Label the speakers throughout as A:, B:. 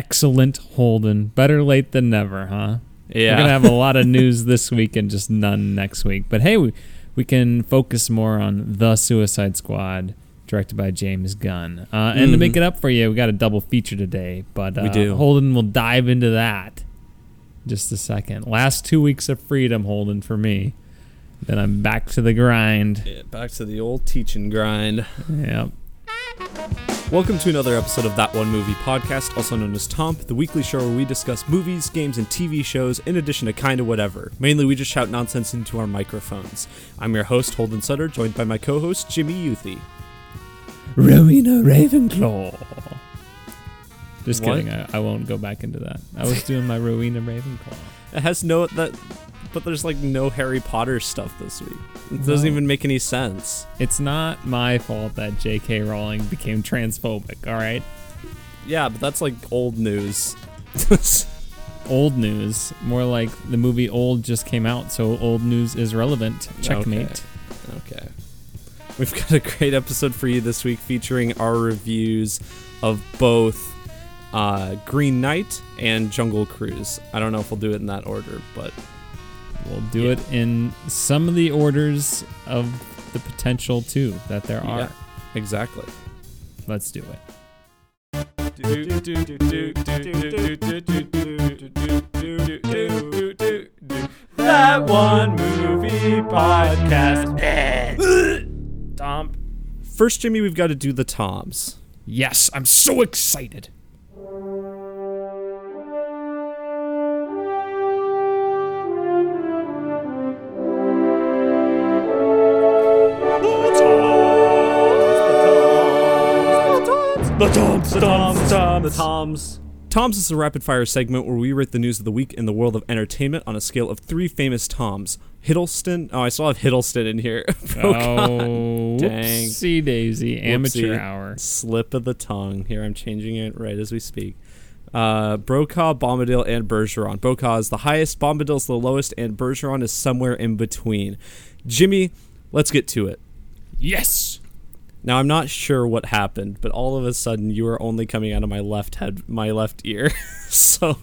A: Excellent, Holden. Better late than never, huh?
B: Yeah.
A: We're gonna have a lot of news this week and just none next week. But hey, we, we can focus more on the Suicide Squad, directed by James Gunn. Uh, and to make
B: Mhm.
A: it up for you, we got a double feature today. But uh,
B: We do.
A: Holden will dive into that in just a second. Last two weeks of freedom, Holden, for me. Then I'm back to the grind.
B: Yeah, back to the old teaching grind.
A: Yep.
B: Welcome to another episode of That One Movie Podcast, also known as Tomp, the weekly show where we discuss movies, games, and TV shows, in addition to kinda whatever. Mainly, we just shout nonsense into our microphones. I'm your host, Holden Sutter, joined by my co-host, Jimmy Youthy.
A: Rowena Ravenclaw. Just
B: What?
A: kidding. I, I won't go back into that. I was doing my Rowena Ravenclaw.
B: It has no that, but there's like no Harry Potter stuff this week. It doesn't even make any sense.
A: It's not my fault that J.K. Rowling became transphobic, all right?
B: Yeah, but that's like old news.
A: Old news. More like the movie Old just came out, so old news is relevant. Checkmate.
B: Okay. We've got a great episode for you this week featuring our reviews of both uh, Green Knight and Jungle Cruise. I don't know if we'll do it in that order, but
A: We'll do
B: Yeah.
A: it in some of the orders of the potential, too, that there are.
B: yeah, exactly.
A: Let's do it.
B: That one movie podcast.
A: Tom.
B: First, Jimmy, we've got to do the Toms.
A: Yes, I'm so excited.
B: The Toms, the Toms, the Toms. Toms is a rapid fire segment where we rate the news of the week in the world of entertainment on a scale of three famous Toms. Hiddleston. Oh, I still have Hiddleston in here.
A: Oh,
B: Dang.
A: whoopsie daisy. Amateur
B: Whoopsie.
A: hour.
B: Slip of the tongue. Here, I'm changing it right as we speak. Uh, Brokaw, Bombadil, and Bergeron. Brokaw is the highest, Bombadil's the lowest, and Bergeron is somewhere in between. Jimmy, let's get to it.
A: Yes.
B: Now I'm not sure what happened, but all of a sudden you are only coming out of my left head, my left ear. so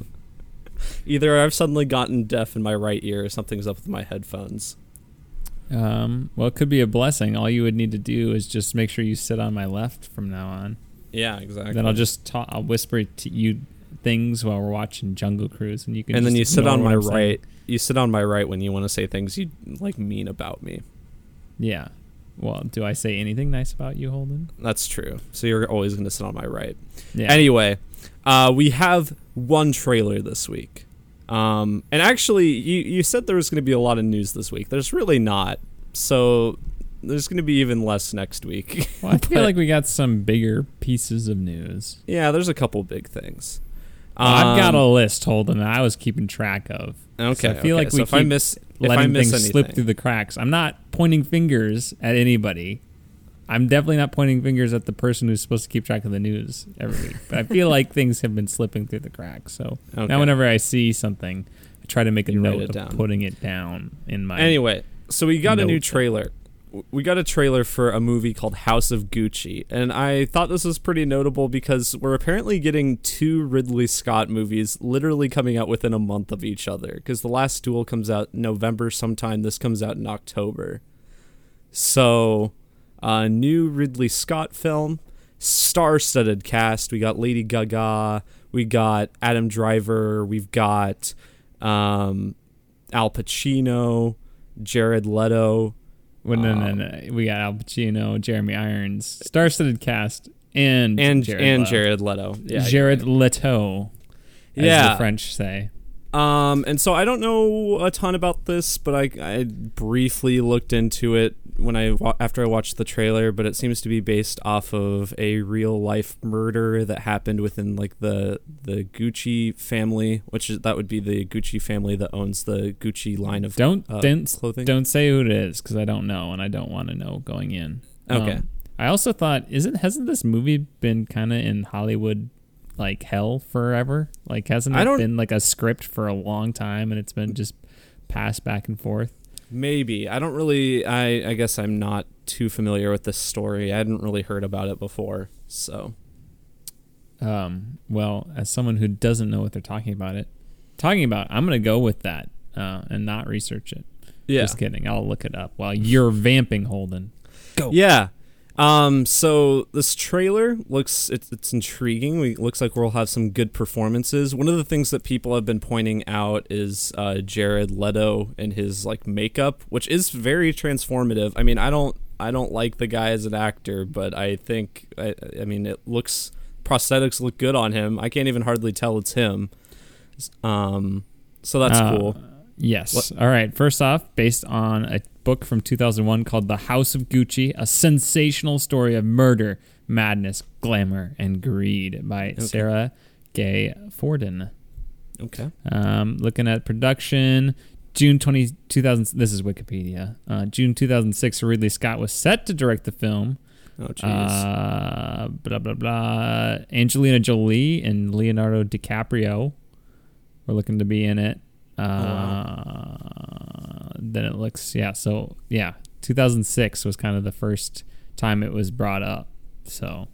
B: either I've suddenly gotten deaf in my right ear, or something's up with my headphones.
A: Um, well, it could be a blessing. All you would need to do is just make sure you sit on my left from now on.
B: Yeah, exactly.
A: Then I'll just talk. I'll whisper to you things while we're watching Jungle Cruise, and you can.
B: and then you sit on my
A: I'm saying.
B: right. You sit on my right when you want to say things you like mean about me.
A: Yeah. Well, do I say anything nice about you, Holden?
B: That's true. So you're always going to sit on my right.
A: Yeah.
B: Anyway, uh, we have one trailer this week. Um, and actually, you, you said there was going to be a lot of news this week. There's really not. So there's going to be even less next week.
A: Well, I feel
B: But-
A: like we got some bigger pieces of news.
B: yeah, there's a couple big things.
A: I've got a
B: Um,
A: list, Holden, that I was keeping track of.
B: Okay.
A: So I feel
B: okay.
A: like
B: so
A: we
B: if I
A: keep
B: miss if I
A: letting
B: miss
A: things
B: anything,
A: slip through the cracks. I'm not pointing fingers at anybody. I'm definitely not pointing fingers at the person who's supposed to keep track of the news every week. But I feel like things have been slipping through the cracks. So
B: Okay.
A: now, whenever I see something, I try to make a
B: You
A: note of
B: down.
A: putting it down in my.
B: Anyway, so we got a new trailer. We got a trailer for a movie called House of Gucci, and I thought this was pretty notable because we're apparently getting two Ridley Scott movies literally coming out within a month of each other. Because the last duel comes out November sometime, this comes out in October. So, a new Ridley Scott film, star-studded cast. We got Lady Gaga, we got Adam Driver, we've got um, Al Pacino, Jared Leto.
A: Well, no, no,
B: um,
A: no. We got Al Pacino, Jeremy Irons, star-studded cast, and
B: and
A: Jared
B: and
A: Leto.
B: Jared Leto. Yeah,
A: Jared Leto, as
B: Yeah.
A: the French say.
B: Um, and so I don't know a ton about this, but I, I briefly looked into it when I wa- after I watched the trailer. But it seems to be based off of a real life murder that happened within like the the Gucci family, which is that would be the Gucci family that owns the Gucci line of
A: Don't
B: uh,
A: don't
B: clothing.
A: don't say who it is because I don't know and I don't want to know going in.
B: Okay.
A: Um, I also thought, isn't hasn't this movie been kind of in Hollywood like hell forever? Like hasn't it been like a script for a long time and it's been just passed back and forth?
B: Maybe I don't really. I I guess I'm not too familiar with this story. I hadn't really heard about it before, so
A: Um, well, as someone who doesn't know what they're talking about it, talking about, I'm gonna go with that uh, and not research it.
B: Yeah.
A: Just kidding. I'll look it up while you're vamping, Holden. Go.
B: Yeah. Um, so this trailer looks it's, it's intriguing. We looks like we'll have some good performances. One of the things that people have been pointing out is uh, Jared Leto and his like makeup, which is very transformative. I mean, I don't I don't like the guy as an actor, but I think I, I mean it looks prosthetics look good on him. I can't even hardly tell it's him. Um, so that's
A: Uh,
B: cool.
A: Yes.
B: What-
A: All right. First off, based on a book from 2001 called The House of Gucci, a sensational story of murder, madness, glamour, and greed by Sara Gay Forden.
B: Okay.
A: Um, looking at production, June 20, 2000. This is Wikipedia. Uh, June 2006, Ridley Scott was set to direct the film.
B: Oh jeez.
A: Uh, blah blah blah. Angelina Jolie and Leonardo DiCaprio were looking to be in it. Uh,
B: wow.
A: Then it looks yeah. So yeah, 2006 was kind of the first time it was brought up. So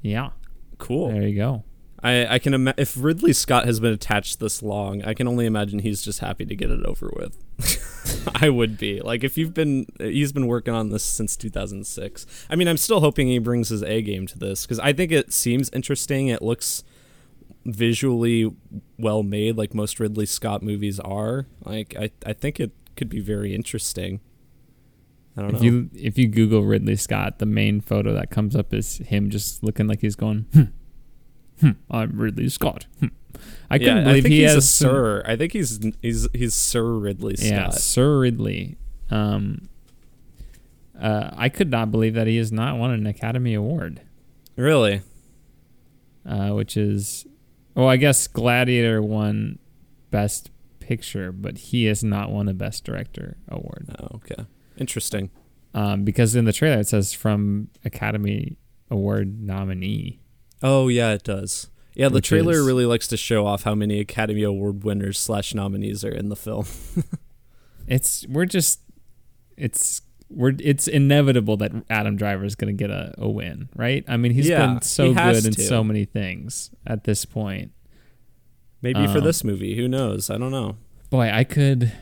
A: yeah,
B: cool.
A: there you go.
B: I, I can ima- if Ridley Scott has been attached this long, I can only imagine he's just happy to get it over with. I would be like if you've been he's been working on this since 2006. I mean, I'm still hoping he brings his A game to this because I think it seems interesting. It looks visually well made, like most Ridley Scott movies are. Like I I think it could be very interesting. I don't
A: If
B: know.
A: you if you Google Ridley Scott, the main photo that comes up is him just looking like he's going. Hmm, hmm, I'm Ridley Scott. Hmm. I couldn't
B: yeah,
A: believe
B: I think
A: he
B: he's
A: has
B: a sir. I think he's he's he's Sir Ridley Scott.
A: Yeah, Sir Ridley. Um, uh, I could not believe that he has not won an Academy Award,
B: Really?
A: uh, which is, well, I guess Gladiator won Best Picture, but he has not won a Best Director award.
B: Oh, okay. Interesting.
A: Um, because in the trailer it says from Academy Award nominee.
B: Oh yeah, it does. Yeah, the trailer
A: is-
B: really likes to show off how many Academy Award winners slash nominees are in the film.
A: It's we're just, it's we're it's inevitable that Adam Driver is going to get a, a win, right? I mean, he's
B: Yeah,
A: been so good in
B: to.
A: so many things at this point.
B: Maybe for
A: Um,
B: this movie, who knows? I don't know.
A: boy i could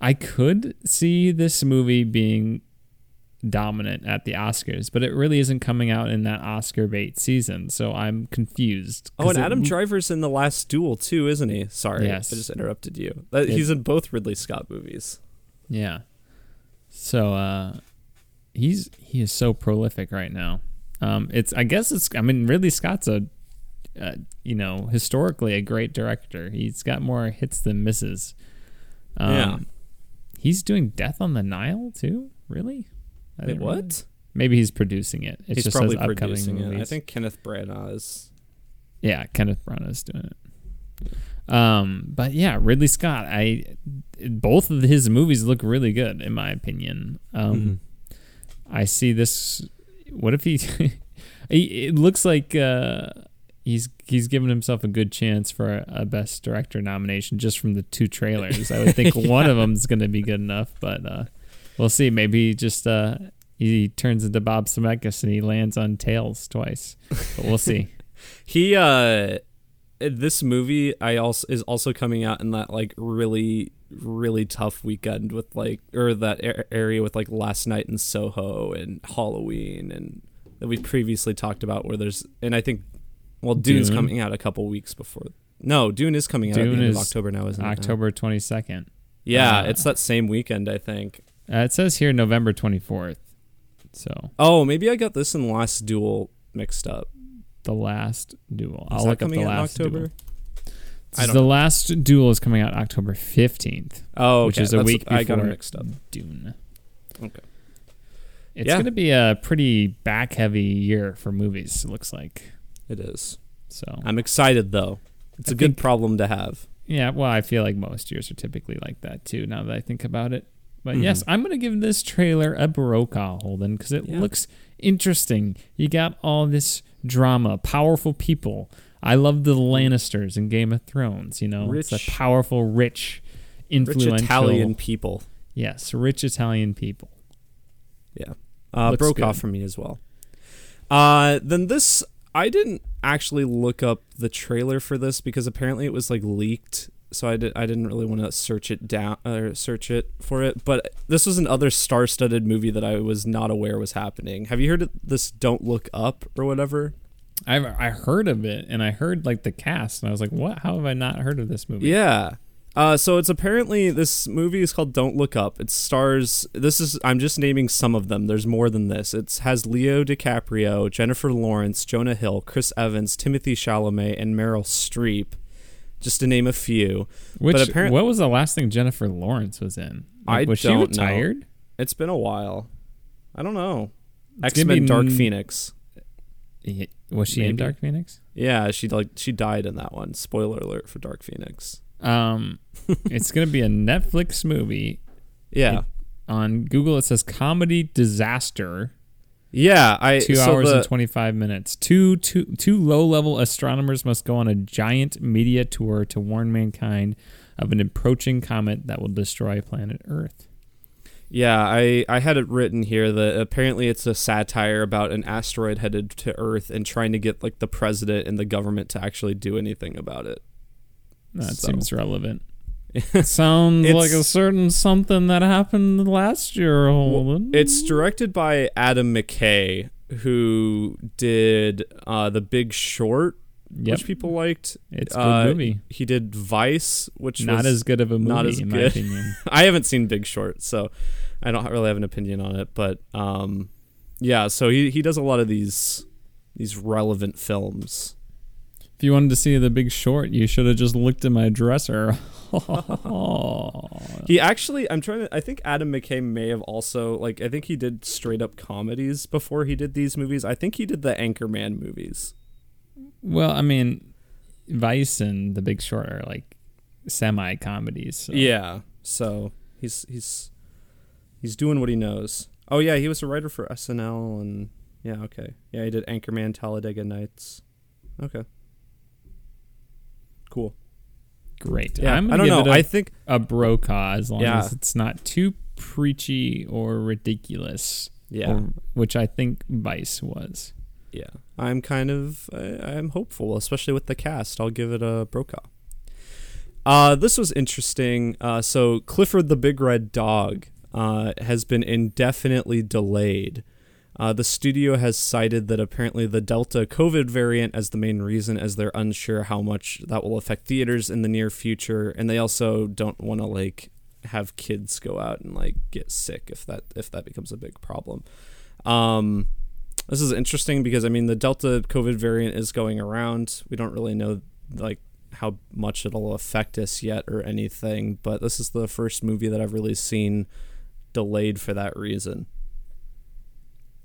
A: i could see this movie being dominant at the oscars but it really isn't coming out in that oscar bait season so i'm confused
B: Oh, and
A: it-
B: Adam Driver's in the last duel too, isn't he? Sorry,
A: Yes.
B: I just interrupted you. Uh,
A: It-
B: He's in both Ridley Scott movies.
A: yeah so uh he's he is so prolific right now um it's i guess it's i mean ridley scott's a uh, you know historically a great director he's got more hits than misses um,
B: Yeah.
A: he's doing death on the nile too really
B: Wait, what?
A: realize- Maybe he's producing it. It
B: He's
A: just
B: probably
A: says upcoming
B: producing it. I think Kenneth Branagh is.
A: Yeah, Kenneth Branagh is doing it. Um, but yeah, Ridley Scott. I both of his movies look really good in my opinion. Um,
B: Mhm.
A: I see this. What if he? it looks like uh, he's he's given himself a good chance for a, best director nomination just from the two trailers. I would think one of them is going to be good enough, but uh, we'll see. Maybe he just uh, he turns into Bob Zemeckis and he lands on Tails twice. But we'll see.
B: He uh this movie I also is also coming out in that like really really tough weekend with like or that a- area with like last night in Soho and Halloween and that we previously talked about where there's and I think well Dune's
A: Dune.
B: coming out a couple weeks before. No, Dune is coming out
A: Dune is
B: October now, isn't it?
A: October twenty second.
B: Yeah,
A: Uh,
B: it's that same weekend I think.
A: Uh, it says here November twenty fourth. So
B: Oh, maybe I got this and Last Duel mixed up.
A: The last duel.
B: Is
A: I'll
B: that
A: look up the
B: coming out in
A: last
B: October?
A: duel.
B: I don't
A: the
B: know.
A: last duel is coming out October fifteenth,
B: Oh, okay.
A: which is a
B: That's-
A: week before
B: I got it mixed up.
A: Dune.
B: Okay.
A: It's
B: Yeah.
A: going to be a pretty back heavy year for movies. It looks like
B: It is.
A: so.
B: I'm excited though. It's
A: I
B: a good
A: think-
B: problem to have.
A: Yeah, well, I feel like most years are typically like that too. Now that I think about it, but
B: Mhm.
A: yes, I'm gonna give this trailer a Brokaw Holden because it
B: Yeah.
A: looks interesting. You got all this drama, powerful people. I love the Lannisters in Game of Thrones. You know, it's
B: Rich-
A: a powerful, rich,
B: Rich
A: influential.
B: Italian people.
A: Yes, rich Italian people.
B: Yeah. Uh, broke
A: good.
B: off from me as well. Uh, then this I didn't actually look up the trailer for this because apparently it was like leaked, so I did I didn't really want to search it down or search it for it. But this was another star-studded movie that I was not aware was happening. Have you heard of this? Don't look up or whatever.
A: I've I heard of it, and I heard like the cast, and I was like, "What? How have I not heard of this movie?"
B: Yeah. Uh, so it's apparently this movie is called Don't Look Up. It stars. This is I'm just naming some of them. There's more than this. It has Leo DiCaprio, Jennifer Lawrence, Jonah Hill, Chris Evans, Timothée Chalamet, and Meryl Streep, just to name a few.
A: Which
B: But apparent-
A: what was the last thing Jennifer Lawrence was in? Like,
B: I
A: was she
B: don't know.
A: retired?
B: It's been a while. I don't know.
A: It's
B: X Men Dark Phoenix.
A: Yeah, Was she in Dark Phoenix?
B: Yeah, she like she died in that one. Spoiler alert for Dark Phoenix.
A: Um, it's gonna be a Netflix movie.
B: Yeah,
A: On Google, it says comedy disaster.
B: Yeah. I
A: Two
B: so
A: hours
B: the-
A: and twenty five minutes. Two two two low level astronomers must go on a giant media tour to warn mankind of an approaching comet that will destroy planet Earth.
B: Yeah, I, I had it written here that apparently it's a satire about an asteroid headed to Earth and trying to get like the president and the government to actually do anything about it.
A: That
B: So.
A: seems relevant. Sounds
B: It's-
A: like a certain something that happened last year, Holden.
B: It's directed by Adam McKay, who did uh, The Big Short,
A: yep.
B: which people liked.
A: It's a good
B: uh,
A: movie.
B: He did Vice, which
A: Not as good of a movie,
B: not as
A: in my
B: good.
A: opinion.
B: I haven't seen Big Short, so I don't really have an opinion on it. But um, yeah, so he he does a lot of these these relevant films.
A: You wanted to see The Big Short, you should have just looked in my dresser.
B: He actually, I'm trying to. I think Adam McKay may have also like. I think he did straight up comedies before he did these movies. I think he did the Anchorman movies.
A: well, I mean, Vice and The Big Short are like semi comedies. So.
B: Yeah, so he's he's he's doing what he knows. Oh yeah, he was a writer for SNL and yeah, okay, yeah, he did Anchorman, Talladega Nights. Okay, cool.
A: Great.
B: Yeah,
A: I'm
B: I don't know.
A: It a,
B: I think
A: a Brokaw as long
B: Yeah.
A: as it's not too preachy or ridiculous.
B: yeah,
A: or- which I think Vice was.
B: yeah. I'm kind of I, I'm hopeful, especially with the cast. I'll give it a Brokaw. Uh, this was interesting. Uh, so Clifford the Big Red Dog uh, has been indefinitely delayed. Uh, the studio has cited that apparently the Delta COVID variant as the main reason, as they're unsure how much that will affect theaters in the near future, and they also don't want to like have kids go out and like get sick if that if that becomes a big problem. Um, this is interesting because I mean the Delta COVID variant is going around. We don't really know like how much it'll affect us yet or anything, but this is the first movie that I've really seen delayed for that reason.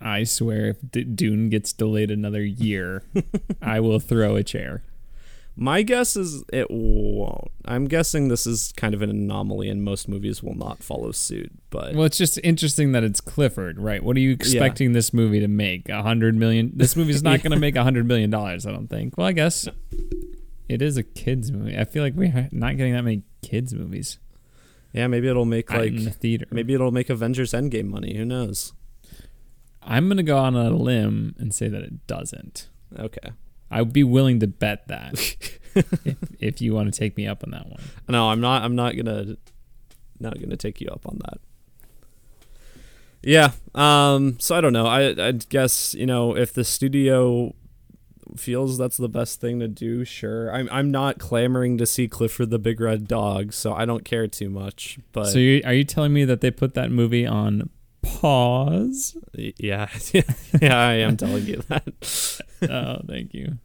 A: I swear, if D- Dune gets delayed another year, I will throw a chair.
B: My guess is it won't. I'm guessing this is kind of an anomaly and most movies will not follow suit, but
A: Well, it's just interesting that it's Clifford, right? What are you expecting this movie to make? A hundred million? This movie's not going to make a hundred million dollars, I don't think. Well, I guess it is a kids movie. I feel like we're not getting that many kids movies
B: yeah, maybe it'll make like
A: the theater.
B: maybe it'll make Avengers Endgame money, who knows.
A: I'm going to go on a limb and say that it doesn't.
B: Okay.
A: I would be willing to bet that if, if you want to take me up on that one.
B: No, I'm not. I'm not gonna, not gonna take you up on that. Yeah. Um. So I don't know. I I guess you know if the studio feels that's the best thing to do, sure. I'm I'm not clamoring to see Clifford the Big Red Dog, so I don't care too much. But
A: so you, are you telling me that they put that movie on pause?
B: yeah, yeah, I am telling you that.
A: oh, thank you.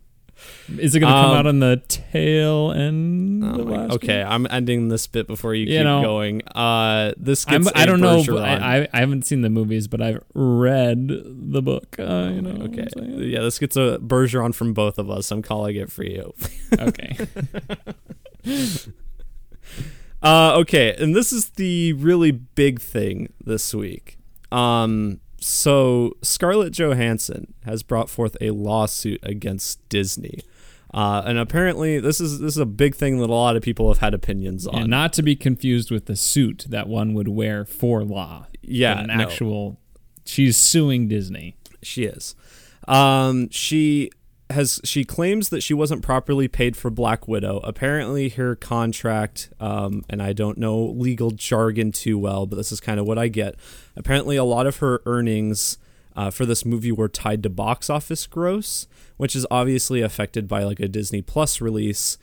A: Is it going to come
B: Um,
A: out on the tail end?
B: Oh
A: of
B: my-
A: last
B: okay? I'm ending this bit before you
A: You
B: keep
A: know,
B: going. Uh, this
A: I'm,
B: gets
A: I
B: a
A: don't know. I, I, I haven't seen the movies, but I've read the book. Uh, you know.
B: okay. Yeah, this gets a Bergeron from both of us. I'm calling it for you.
A: Okay.
B: Uh, okay, and this is the really big thing this week. Um, so Scarlett Johansson has brought forth a lawsuit against Disney, uh, and apparently this is this is a big thing that a lot of people have had opinions on.
A: and not to be confused with the suit that one would wear for law.
B: yeah,
A: an
B: no.
A: actual. She's suing Disney.
B: She is. Um, she has she claims that she wasn't properly paid for Black Widow. Apparently, her contract, um, and I don't know legal jargon too well, but this is kind of what I get. Apparently, a lot of her earnings uh, for this movie were tied to box office gross, which is obviously affected by like a Disney Plus release,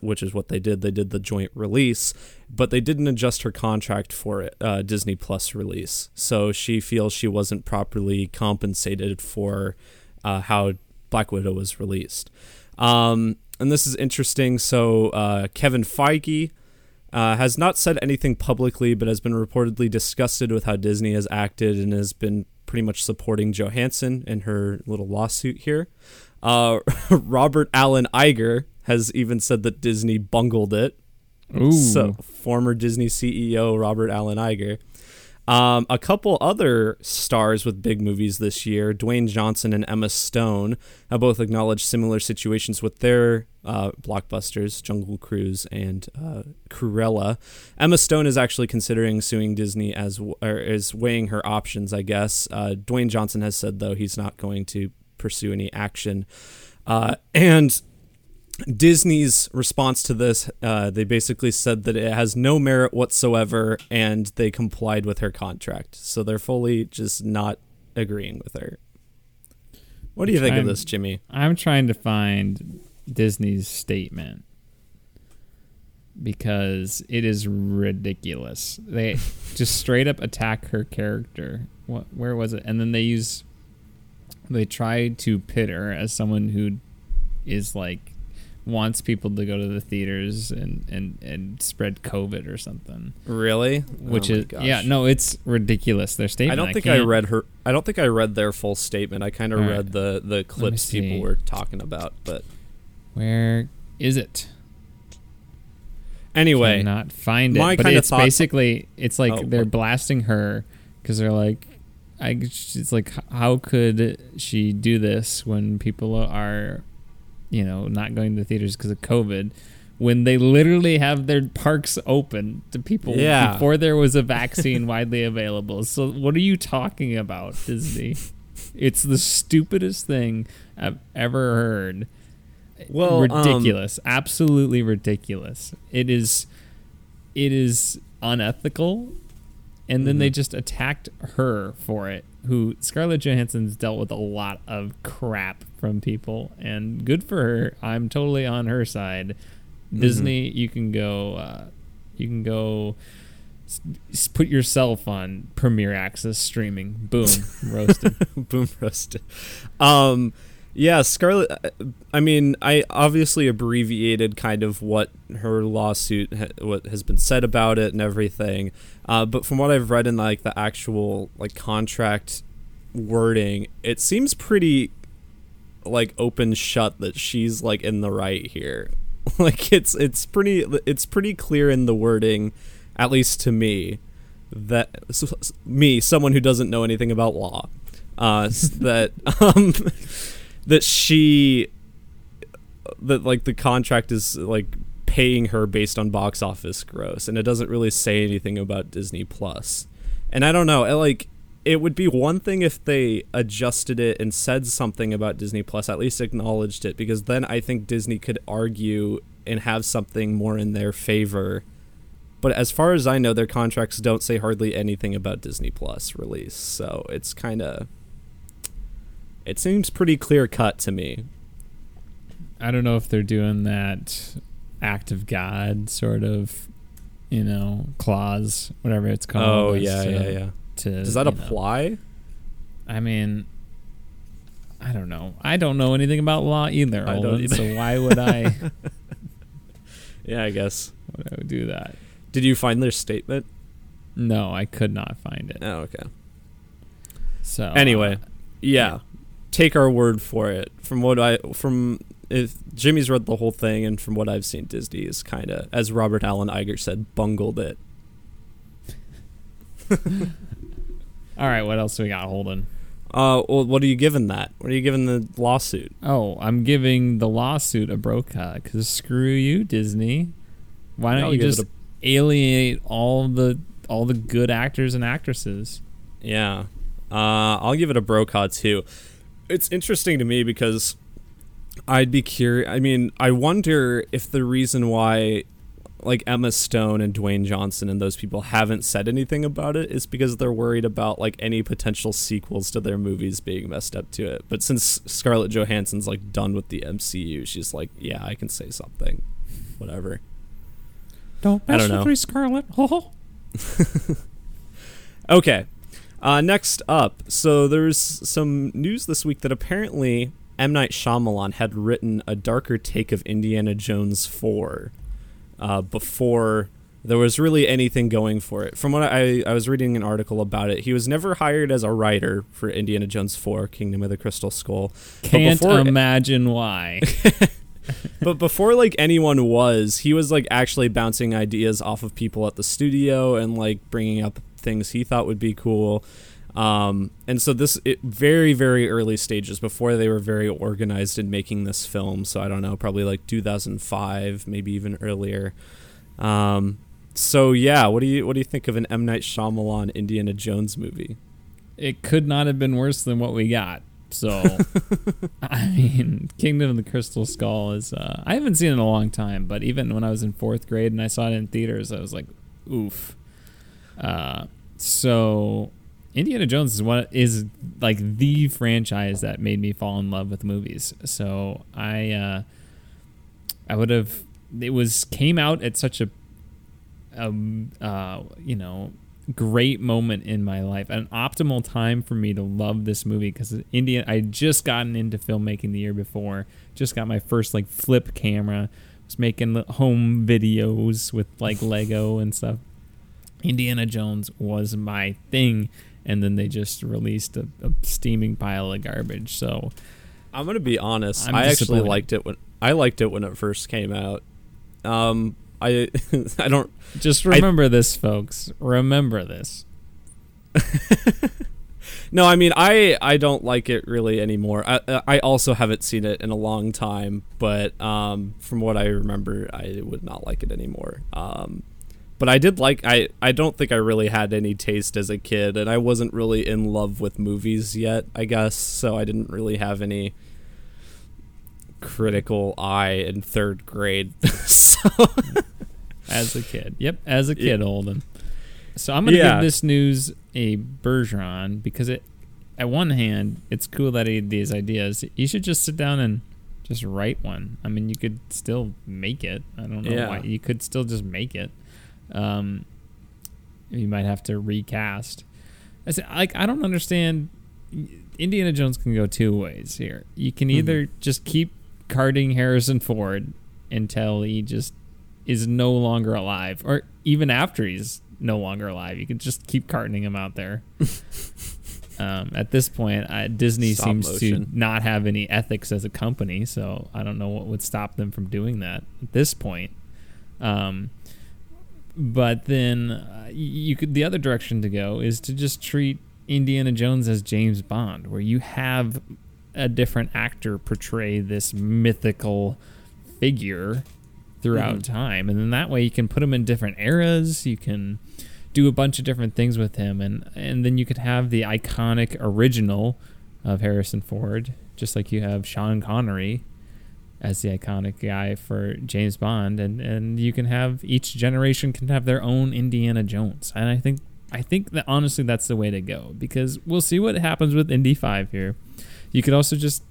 B: which is what they did. They did the joint release, but they didn't adjust her contract for it, uh, Disney Plus release. So she feels she wasn't properly compensated for uh, how Black Widow was released. Um, and this is interesting. So uh, Kevin Feige uh, has not said anything publicly, but has been reportedly disgusted with how Disney has acted and has been pretty much supporting Johansson in her little lawsuit here. Uh, Robert Allen Iger has even said that Disney bungled it.
A: Ooh.
B: So, former Disney CEO Robert Allen Iger. Um, a couple other stars with big movies this year, Dwayne Johnson and Emma Stone, have both acknowledged similar situations with their uh, blockbusters, Jungle Cruise and uh, Cruella. Emma Stone is actually considering suing Disney as or is weighing her options, I guess. Uh, Dwayne Johnson has said though he's not going to pursue any action, uh, and Disney's response to this, uh, they basically said that it has no merit whatsoever, and they complied with her contract. So they're fully just not agreeing with her. What do you think
A: I'm,
B: of this, Jimmy?
A: I'm trying to find Disney's statement because it is ridiculous. They just straight up attack her character. What? Where was it? And then they use. They try to pit her as someone who is like wants people to go to the theaters and and and spread COVID or something.
B: Really?
A: Which oh is yeah, no, it's ridiculous. Their statement.
B: I don't think I, I, read her. I don't think I read their full statement. I kind of read right. the the clips people were talking about, but
A: where is it?
B: Anyway,
A: not find it. My but it's basically it's like oh, they're what? blasting her because they're like. I, it's like how could she do this when people are you know, not going to the theaters because of COVID, when they literally have their parks open to people
B: yeah.
A: before there was a vaccine widely available. So what are you talking about, Disney? it's the stupidest thing I've ever heard.
B: Well,
A: ridiculous, um, absolutely ridiculous. It is, it is unethical, and then mm-hmm. they just attacked her for it who Scarlett Johansson's dealt with a lot of crap from people, and good for her. I'm totally on her side. Mm-hmm. Disney, you can go, uh, you can go, s- put yourself on Premier Access streaming. Boom, roasted.
B: Boom, roasted. Um, yeah, Scarlett. Uh, I mean, I obviously abbreviated kind of what her lawsuit, what has been said about it, and everything. Uh, but from what I've read in like the actual like contract wording, it seems pretty like open shut that she's like in the right here. like it's it's pretty it's pretty clear in the wording, at least to me, that me someone who doesn't know anything about law, uh, that um that she that like the contract is like paying her based on box office gross and it doesn't really say anything about Disney Plus. And I don't know, like it would be one thing if they adjusted it and said something about Disney Plus, at least acknowledged it because then I think Disney could argue and have something more in their favor. But as far as I know, their contracts don't say hardly anything about Disney Plus release. So it's kind of it seems pretty clear cut to me.
A: I don't know if they're doing that act of God sort of, you know, clause, whatever it's called.
B: Oh yeah, to, yeah, yeah. To, Does that apply?
A: Know. I mean, I don't know. I don't know anything about law either. I don't either. So why would I?
B: yeah, I guess.
A: Would I would do that?
B: Did you find their statement?
A: No, I could not find it.
B: Oh, okay.
A: So
B: anyway, uh, yeah take our word for it. From what I from if Jimmy's read the whole thing, and from what I've seen, Disney is kind of, as Robert Allen Iger said, bungled it.
A: All right, what else do we got, Holden?
B: Uh, well, what are you giving that? What are you giving the lawsuit?
A: Oh, I'm giving the lawsuit a Brokaw because screw you, Disney. Why don't you just a- alienate all the all the good actors and actresses?
B: Yeah, uh, I'll give it a Brokaw too it's interesting to me because I'd be curious. I mean, I wonder if the reason why like Emma Stone and Dwayne Johnson and those people haven't said anything about it is because they're worried about like any potential sequels to their movies being messed up to it. But since Scarlett Johansson's like done with the MCU, she's like, yeah, I can say something. Whatever.
A: Don't
B: I don't know.
A: me, Scarlett.
B: Okay. Uh, next up, so there's some news this week that apparently M Night Shyamalan had written a darker take of Indiana Jones 4 uh, before there was really anything going for it. From what I, I was reading an article about it, he was never hired as a writer for Indiana Jones 4 Kingdom of the Crystal Skull.
A: Can't
B: before-
A: imagine why.
B: but before like anyone was, he was like actually bouncing ideas off of people at the studio and like bringing up things he thought would be cool. Um, and so this it, very very early stages before they were very organized in making this film. So I don't know, probably like 2005, maybe even earlier. Um, so yeah, what do you what do you think of an M Night Shyamalan Indiana Jones movie?
A: it could not have been worse than what we got. So, I mean, Kingdom of the Crystal Skull is. Uh, I haven't seen it in a long time, but even when I was in fourth grade and I saw it in theaters, I was like, oof. Uh, so, Indiana Jones is what is like the franchise that made me fall in love with movies. So I, uh, I would have. It was came out at such a, um, uh, you know, great moment in my life, an optimal time for me to love this movie because Indian. I just gotten into filmmaking the year before, just got my first like flip camera, was making home videos with like Lego and stuff. Indiana Jones was my thing, and then they just released a, a steaming pile of garbage. So
B: I'm gonna be honest.
A: I'm
B: I actually liked it when I liked it when it first came out. Um, I I don't.
A: just remember this, folks. Remember this.
B: No, I mean I I don't like it really anymore. I I also haven't seen it in a long time, but um, from what I remember, I would not like it anymore. Um, but I did like I I don't think I really had any taste as a kid, and I wasn't really in love with movies yet. I guess so. I didn't really have any critical eye in third grade. so
A: As a kid. Yep, as a kid, Holden. So I'm gonna
B: Yeah.
A: give this news a Bergeron because it at one hand, it's cool that he had these ideas. You should just sit down and just write one. I mean you could still make it. I don't know
B: Yeah.
A: why you could still just make it. Um you might have to recast. I said, like I don't understand Indiana Jones can go two ways here. You can either just keep carting Harrison Ford until he just is no longer alive, or even after he's no longer alive, you can just keep carting him out there. um, at this point, uh, Disney
B: Stop
A: seems
B: motion.
A: to not have any ethics as a company, so I don't know what would stop them from doing that at this point. Um, but then uh, you could the other direction to go is to just treat Indiana Jones as James Bond, where you have a different actor portray this mythical figure throughout
B: Mhm.
A: time, and then that way you can put him in different eras. You can do a bunch of different things with him, and and then you could have the iconic original of Harrison Ford, just like you have Sean Connery as the iconic guy for James Bond, and and you can have each generation can have their own Indiana Jones, and I think I think that honestly that's the way to go because we'll see what happens with Indy Five here. You could also just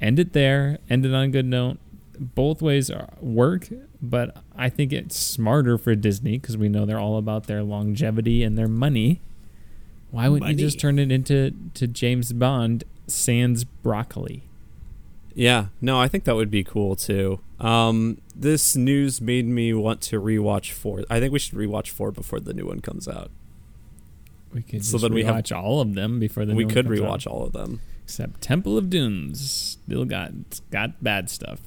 A: end it there, end it on a good note. Both ways are, work, but I think it's smarter for Disney because we know they're all about their longevity and their money. Why wouldn't you just turn it into to James Bond sans broccoli?
B: Yeah, no, I think that would be cool too. Um, this news made me want to rewatch four. I think we should rewatch four before the new one comes out.
A: We could
B: So then we have-
A: all of them before the
B: we
A: new one
B: could rewatch
A: out.
B: all of them.
A: Except Temple of Doom still got it's got bad stuff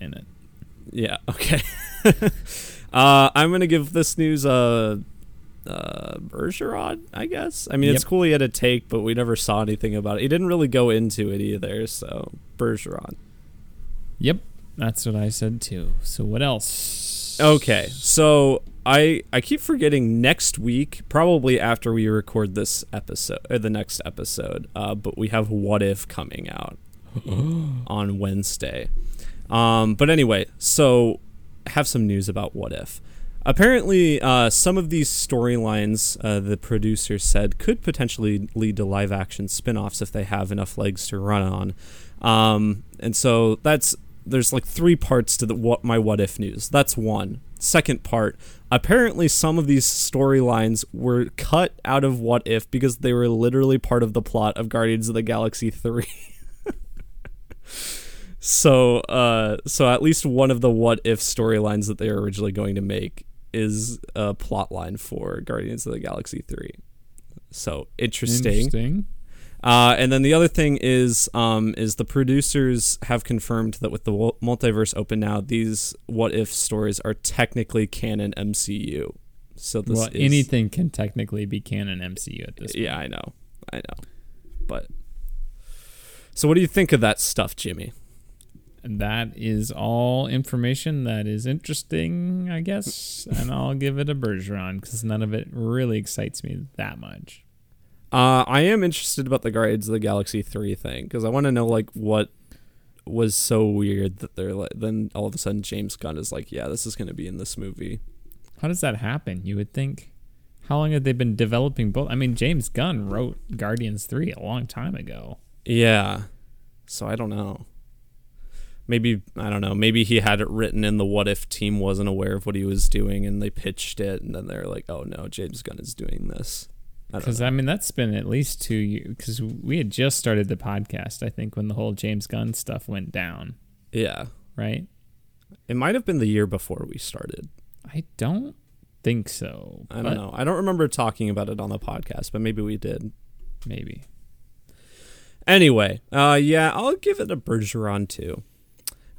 A: in it.
B: Yeah. Okay. uh, I'm gonna give this news a uh, Bergeron, I guess. I mean, it's cool he had a take, but we never saw anything about it. He didn't really go into it either. So Bergeron.
A: Yep, that's what I said too. So what else?
B: Okay, so I I keep forgetting next week, probably after we record this episode or the next episode. Uh, but we have What If coming out. on Wednesday. Um, but anyway, so have some news about What If. Apparently, uh, some of these storylines, uh, the producers said, could potentially lead to live action spin offs if they have enough legs to run on. Um, and so that's there's like three parts to the what my what if news. That's one. Second part, apparently some of these storylines were cut out of what if because they were literally part of the plot of Guardians of the Galaxy 3. so uh so at least one of the what if storylines that they were originally going to make is a plot line for Guardians of the Galaxy 3. So interesting.
A: Interesting.
B: Uh, and then the other thing is, um, is the producers have confirmed that with the multiverse open now, these what if stories are technically canon MCU. So this
A: Well,
B: is
A: anything can technically be canon MCU at this point.
B: Yeah, I know, I know, but so what do you think of that stuff, Jimmy?
A: That is all information that is interesting, I guess, and I'll give it a Bergeron because none of it really excites me that much.
B: Uh, I am interested about the Guardians of the Galaxy three thing because I want to know like what was so weird that they're like then all of a sudden James Gunn is like, yeah, this is going to be in this movie.
A: How does that happen? You would think. How long have they been developing both? I mean, James Gunn wrote Guardians 3 a long time ago.
B: Yeah. So I don't know. Maybe I don't know. Maybe he had it written in the what if team wasn't aware of what he was doing and they pitched it and then they're like, "Oh no, James Gunn is doing this."
A: Because,
B: know.
A: I mean, that's been at least two years. Because we had just started the podcast, I think, when the whole James Gunn stuff went down,
B: yeah.
A: right?
B: It might have been the year before we started.
A: I don't think so.
B: I don't know. I don't remember talking about it on the podcast, but maybe we did.
A: Maybe.
B: Anyway, uh, yeah, I'll give it a Bergeron too.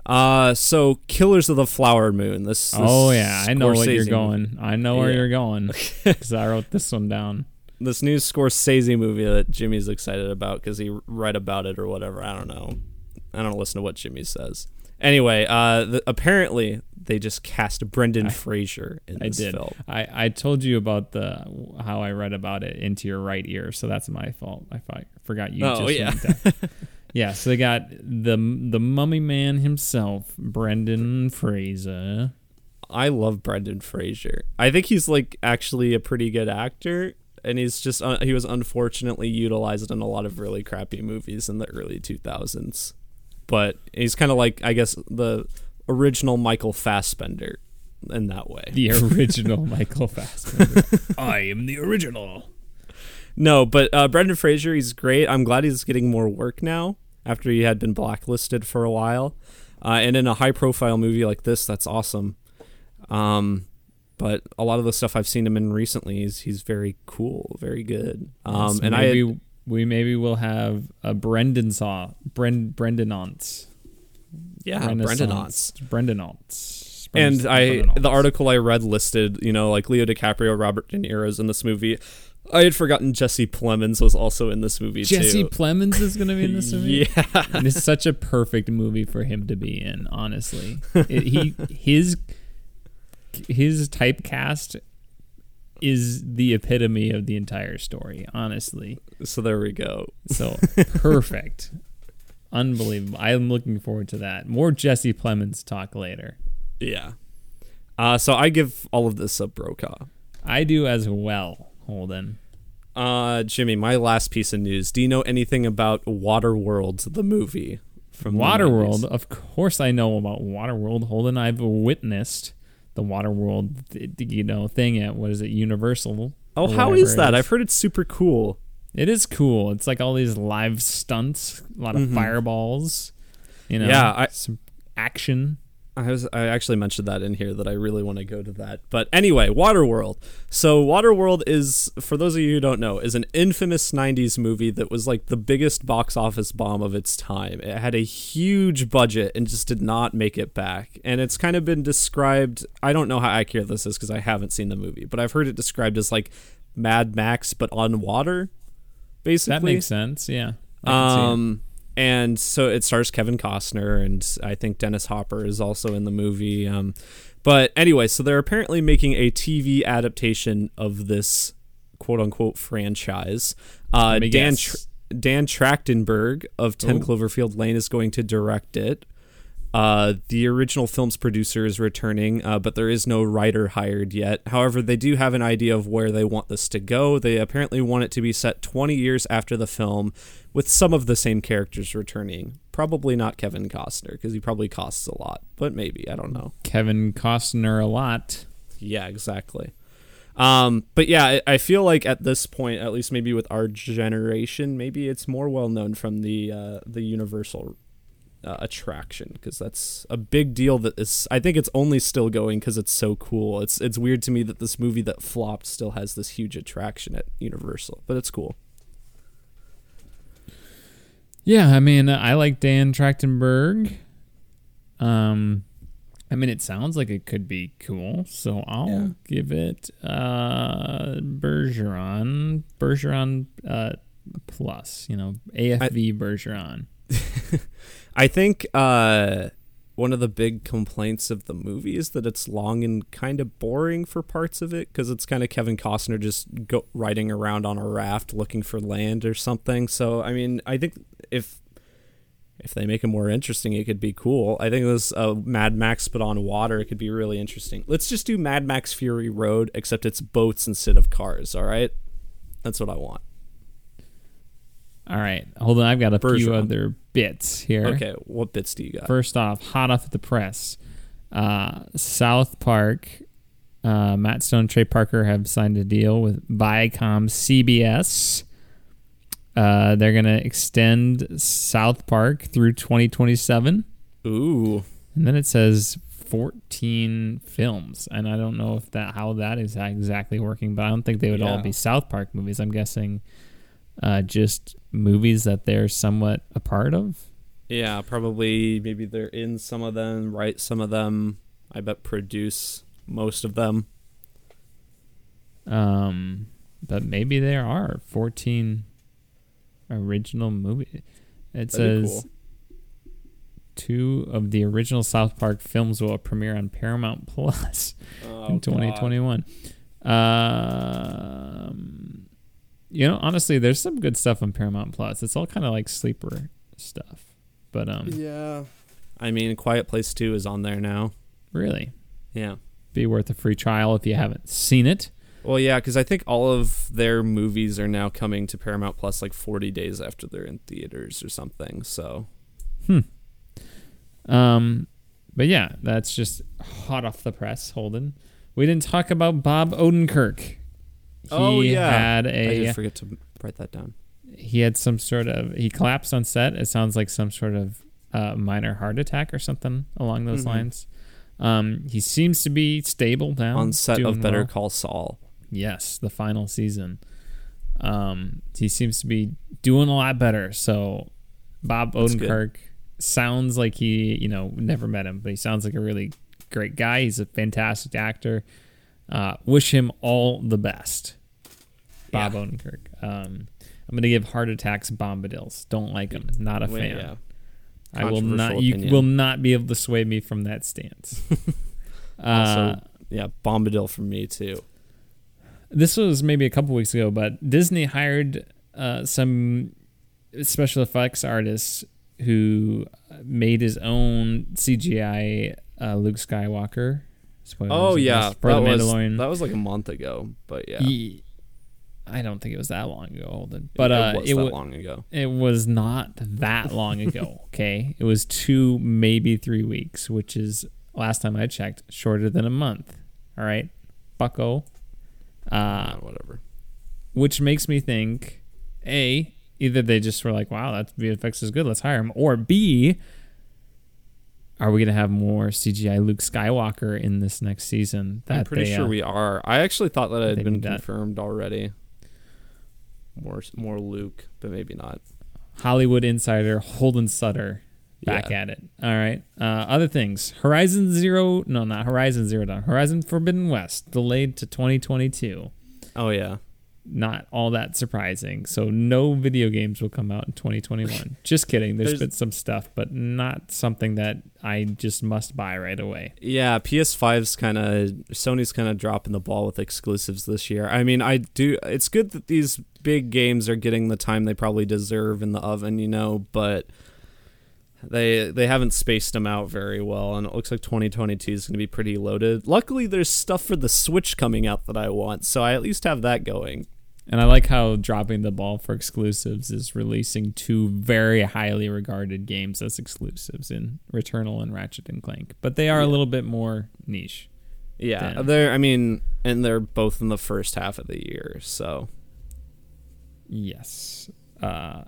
B: Uh, so Killers of the Flower Moon. This, this
A: oh, yeah. I know where you're going. I know where
B: Yeah.
A: you're going. Because I wrote this one down.
B: this new Scorsese movie that Jimmy's excited about because he read about it or whatever. I don't know. I don't listen to what Jimmy says. Anyway, uh, the, apparently they just cast Brendan
A: I-
B: Fraser in
A: I
B: this
A: did.
B: film.
A: I, I told you about the how I read about it into your right ear, so that's my fault. I fi- forgot you.
B: Oh, yeah.
A: yeah. So they got the the mummy man himself, Brendan Fraser.
B: I love Brendan Fraser. I think he's like actually a pretty good actor, and he's just uh, he was unfortunately utilized in a lot of really crappy movies in the early 2000s. But he's kind of like I guess the original Michael Fassbender in that way.
A: The original Michael Fassbender. I am the original.
B: No, but uh, Brendan Fraser, he's great. I'm glad he's getting more work now after he had been blacklisted for a while. Uh, and in a high profile movie like this, that's awesome. Um, but a lot of the stuff I've seen him in recently, he's, he's very cool, very good. Um,
A: So
B: and
A: maybe
B: I,
A: we maybe will have a Brendan saw Bren Brendan Aunts.
B: yeah, Brendan Otts.
A: Brendan Aunts.
B: And I the article I read listed, you know, like Leo DiCaprio, Robert De Niro's in this movie. I had forgotten Jesse Plemons was also in this movie
A: Jesse
B: too.
A: Plemons is going to be in this movie.
B: yeah,
A: and it's such a perfect movie for him to be in. Honestly, it, he his his typecast is the epitome of the entire story. Honestly,
B: so there we go.
A: so perfect, unbelievable. I'm looking forward to that. More Jesse Plemons talk later.
B: Yeah. Uh, so I give all of this a Brokaw.
A: I do as well, Holden.
B: Uh, Jimmy, my last piece of news. Do you know anything about Waterworld, the movie from
A: Waterworld, of course, I know about Waterworld. Holden, I've witnessed the Waterworld, you know, thing at what is it, Universal?
B: Oh, how is that? I've heard it's super cool.
A: It is cool. It's like all these live stunts, a lot of
B: Mhm.
A: fireballs, you know,
B: Yeah, I-
A: some action.
B: I was I actually mentioned that in here that I really want to go to that. But anyway, Waterworld. So Waterworld is for those of you who don't know, is an infamous 90s movie that was like the biggest box office bomb of its time. It had a huge budget and just did not make it back. And it's kind of been described, I don't know how accurate this is because I haven't seen the movie, but I've heard it described as like Mad Max but on water basically.
A: That makes sense. Yeah. I can see it.
B: Um, and so it stars Kevin Costner, and I think Dennis Hopper is also in the movie. Um, but anyway, so they're apparently making a TV adaptation of this quote unquote franchise. Uh, Dan. Tr- Dan Trachtenberg of 10
A: Ooh.
B: Cloverfield Lane is going to direct it. Uh, the original film's producer is returning, uh, but there is no writer hired yet. However, they do have an idea of where they want this to go. They apparently want it to be set 20 years after the film, with some of the same characters returning. Probably not Kevin Costner, because he probably costs a lot, but maybe. I don't know.
A: Kevin Costner a lot.
B: Yeah, exactly. Um, but yeah, I, I feel like at this point, at least maybe with our generation, maybe it's more well known from the uh, the Universal uh, attraction because that's a big deal. That is, I think it's only still going because it's so cool. It's it's weird to me that this movie that flopped still has this huge attraction at Universal, but it's cool.
A: Yeah, I mean, I like Dan Trachtenberg. Um, I mean, it sounds like it could be cool, so I'll
B: Yeah.
A: give it uh Bergeron, Bergeron uh plus, you know, AFV Bergeron.
B: I think uh, one of the big complaints of the movie is that it's long and kind of boring for parts of it because it's kind of Kevin Costner just go riding around on a raft looking for land or something. So I mean, I think if if they make it more interesting, it could be cool. I think this uh, Mad Max but on water it could be really interesting. Let's just do Mad Max Fury Road, except it's boats instead of cars. All right, that's what I want.
A: All right, hold on, I've got a few other bits here.
B: Okay, what bits do you got?
A: First off, hot off the press, uh, South Park, uh, Matt Stone, Trey Parker have signed a deal with Viacom CBS. Uh, they're gonna extend South Park through 2027,
B: Ooh.
A: and then it says 14 films, and I don't know if that how that is exactly working, but I don't think they would all be South Park movies. I'm guessing uh, just movies that they're somewhat a part of.
B: Yeah, probably maybe they're in some of them, write some of them. I bet produce most of them.
A: Um, but maybe there are 14 original movies. It
B: That'd
A: says
B: cool.
A: two of the original South Park films will premiere on Paramount Plus
B: Oh,
A: in 2021. Um, you know, honestly, there's some good stuff on Paramount Plus. It's all kind of like sleeper stuff, but um,
B: Yeah. I mean, Quiet Place 2 is on there now.
A: really
B: Yeah.
A: be worth a free trial if you haven't seen it.
B: Well, yeah, because I think all of their movies are now coming to Paramount Plus like 40 days after they're in theaters or something. So, hmm.
A: Um, but yeah, that's just hot off the press, Holden. We didn't talk about Bob Odenkirk. He
B: Oh, yeah.
A: had
B: I
A: a
B: did forget to write that down.
A: he had some sort of he collapsed on set. It sounds like some sort of uh, minor heart attack or something along those
B: Mhm.
A: lines. Um, he seems to be stable now
B: on set of Better
A: well.
B: Call Saul.
A: Yes, the final season. Um, he seems to be doing a lot better. So, Bob Odenkirk sounds like he, you know, never met him, but he sounds like a really great guy. He's a fantastic actor. Uh, wish him all the best, Bob
B: Yeah.
A: Odenkirk. Um, I'm gonna give heart attacks bombadils. Don't like him. Not a
B: Wait,
A: fan.
B: yeah.
A: I will not. You
B: opinion.
A: will not be able to sway me from that stance. uh,
B: Also, yeah, Bombadil from me too.
A: this was maybe a couple weeks ago, but Disney hired uh, some special effects artists who made his own CGI uh, Luke Skywalker. Spoilers,
B: Oh yeah,
A: for
B: that
A: the
B: was
A: Mandalorian.
B: that was like a month ago, but yeah,
A: Ye- I don't think it was that long ago. But
B: it
A: uh,
B: was
A: it,
B: that
A: wa-
B: long ago.
A: it was not that long ago. Okay, it was two, maybe three weeks, which is last time I checked, shorter than a month. All right, Bucko. Uh,
B: whatever.
A: which makes me think a either they just were like wow that vfx is good let's hire him or b are we gonna have more cgi luke skywalker in this next season
B: I'm pretty
A: they,
B: sure
A: uh,
B: we are. I actually thought that it had been
A: did that.
B: confirmed already. More more Luke, but maybe not.
A: hollywood insider holden sutter back
B: Yeah.
A: at it all right uh, other things horizon zero no not horizon zero dawn horizon forbidden west delayed to 2022
B: Oh yeah.
A: Not all that surprising. So no video games will come out in 2021. just kidding. There's,
B: There's-
A: been some stuff, but not something that I just must buy right away.
B: Yeah, PS5's kind of Sony's kind of dropping the ball with exclusives this year. I mean, I do. It's good that these big games are getting the time they probably deserve in the oven, you know, but they they haven't spaced them out very well, and it looks like 2022 is going to be pretty loaded. Luckily, there's stuff for the Switch coming out that I want, so I at least have that going.
A: And I like how dropping the ball for exclusives is releasing two very highly regarded games as exclusives in Returnal and Ratchet and Clank. But they are a little bit more niche.
B: Yeah,
A: Damn.
B: they're. I mean, and they're both in the first half of the year, so
A: Yes. Uh,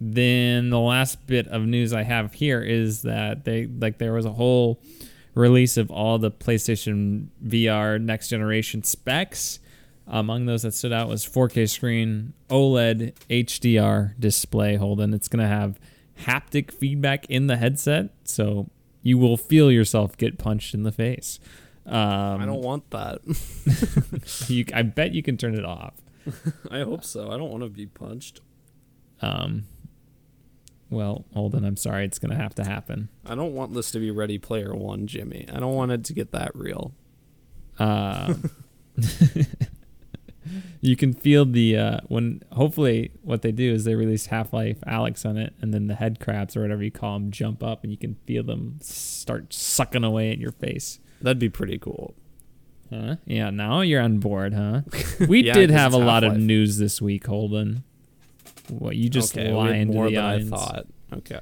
A: then the last bit of news I have here is that they like there was a whole release of all the PlayStation VR next generation specs. Among those that stood out was 4K screen, OLED HDR display. Holden, it's gonna have haptic feedback in the headset, so you will feel yourself get punched in the face. Um,
B: I don't want that.
A: You, I bet you can turn it off.
B: I hope so. I don't want to be punched.
A: Um, well, Holden, I'm sorry, it's gonna have to happen.
B: I don't want this to be Ready Player One, Jimmy. I don't want it to get that real.
A: Uh, you can feel the uh, when. Hopefully, what they do is they release Half-Life Alyx on it, and then the head crabs or whatever you call them jump up, and you can feel them start sucking away at your face.
B: That'd be pretty cool.
A: Huh? Yeah, now you're on board, huh? We
B: Yeah,
A: did have a lot of
B: Half-Life.
A: news this week, Holden. What you just
B: okay,
A: lying to
B: more
A: the
B: than
A: audience.
B: I thought. Okay.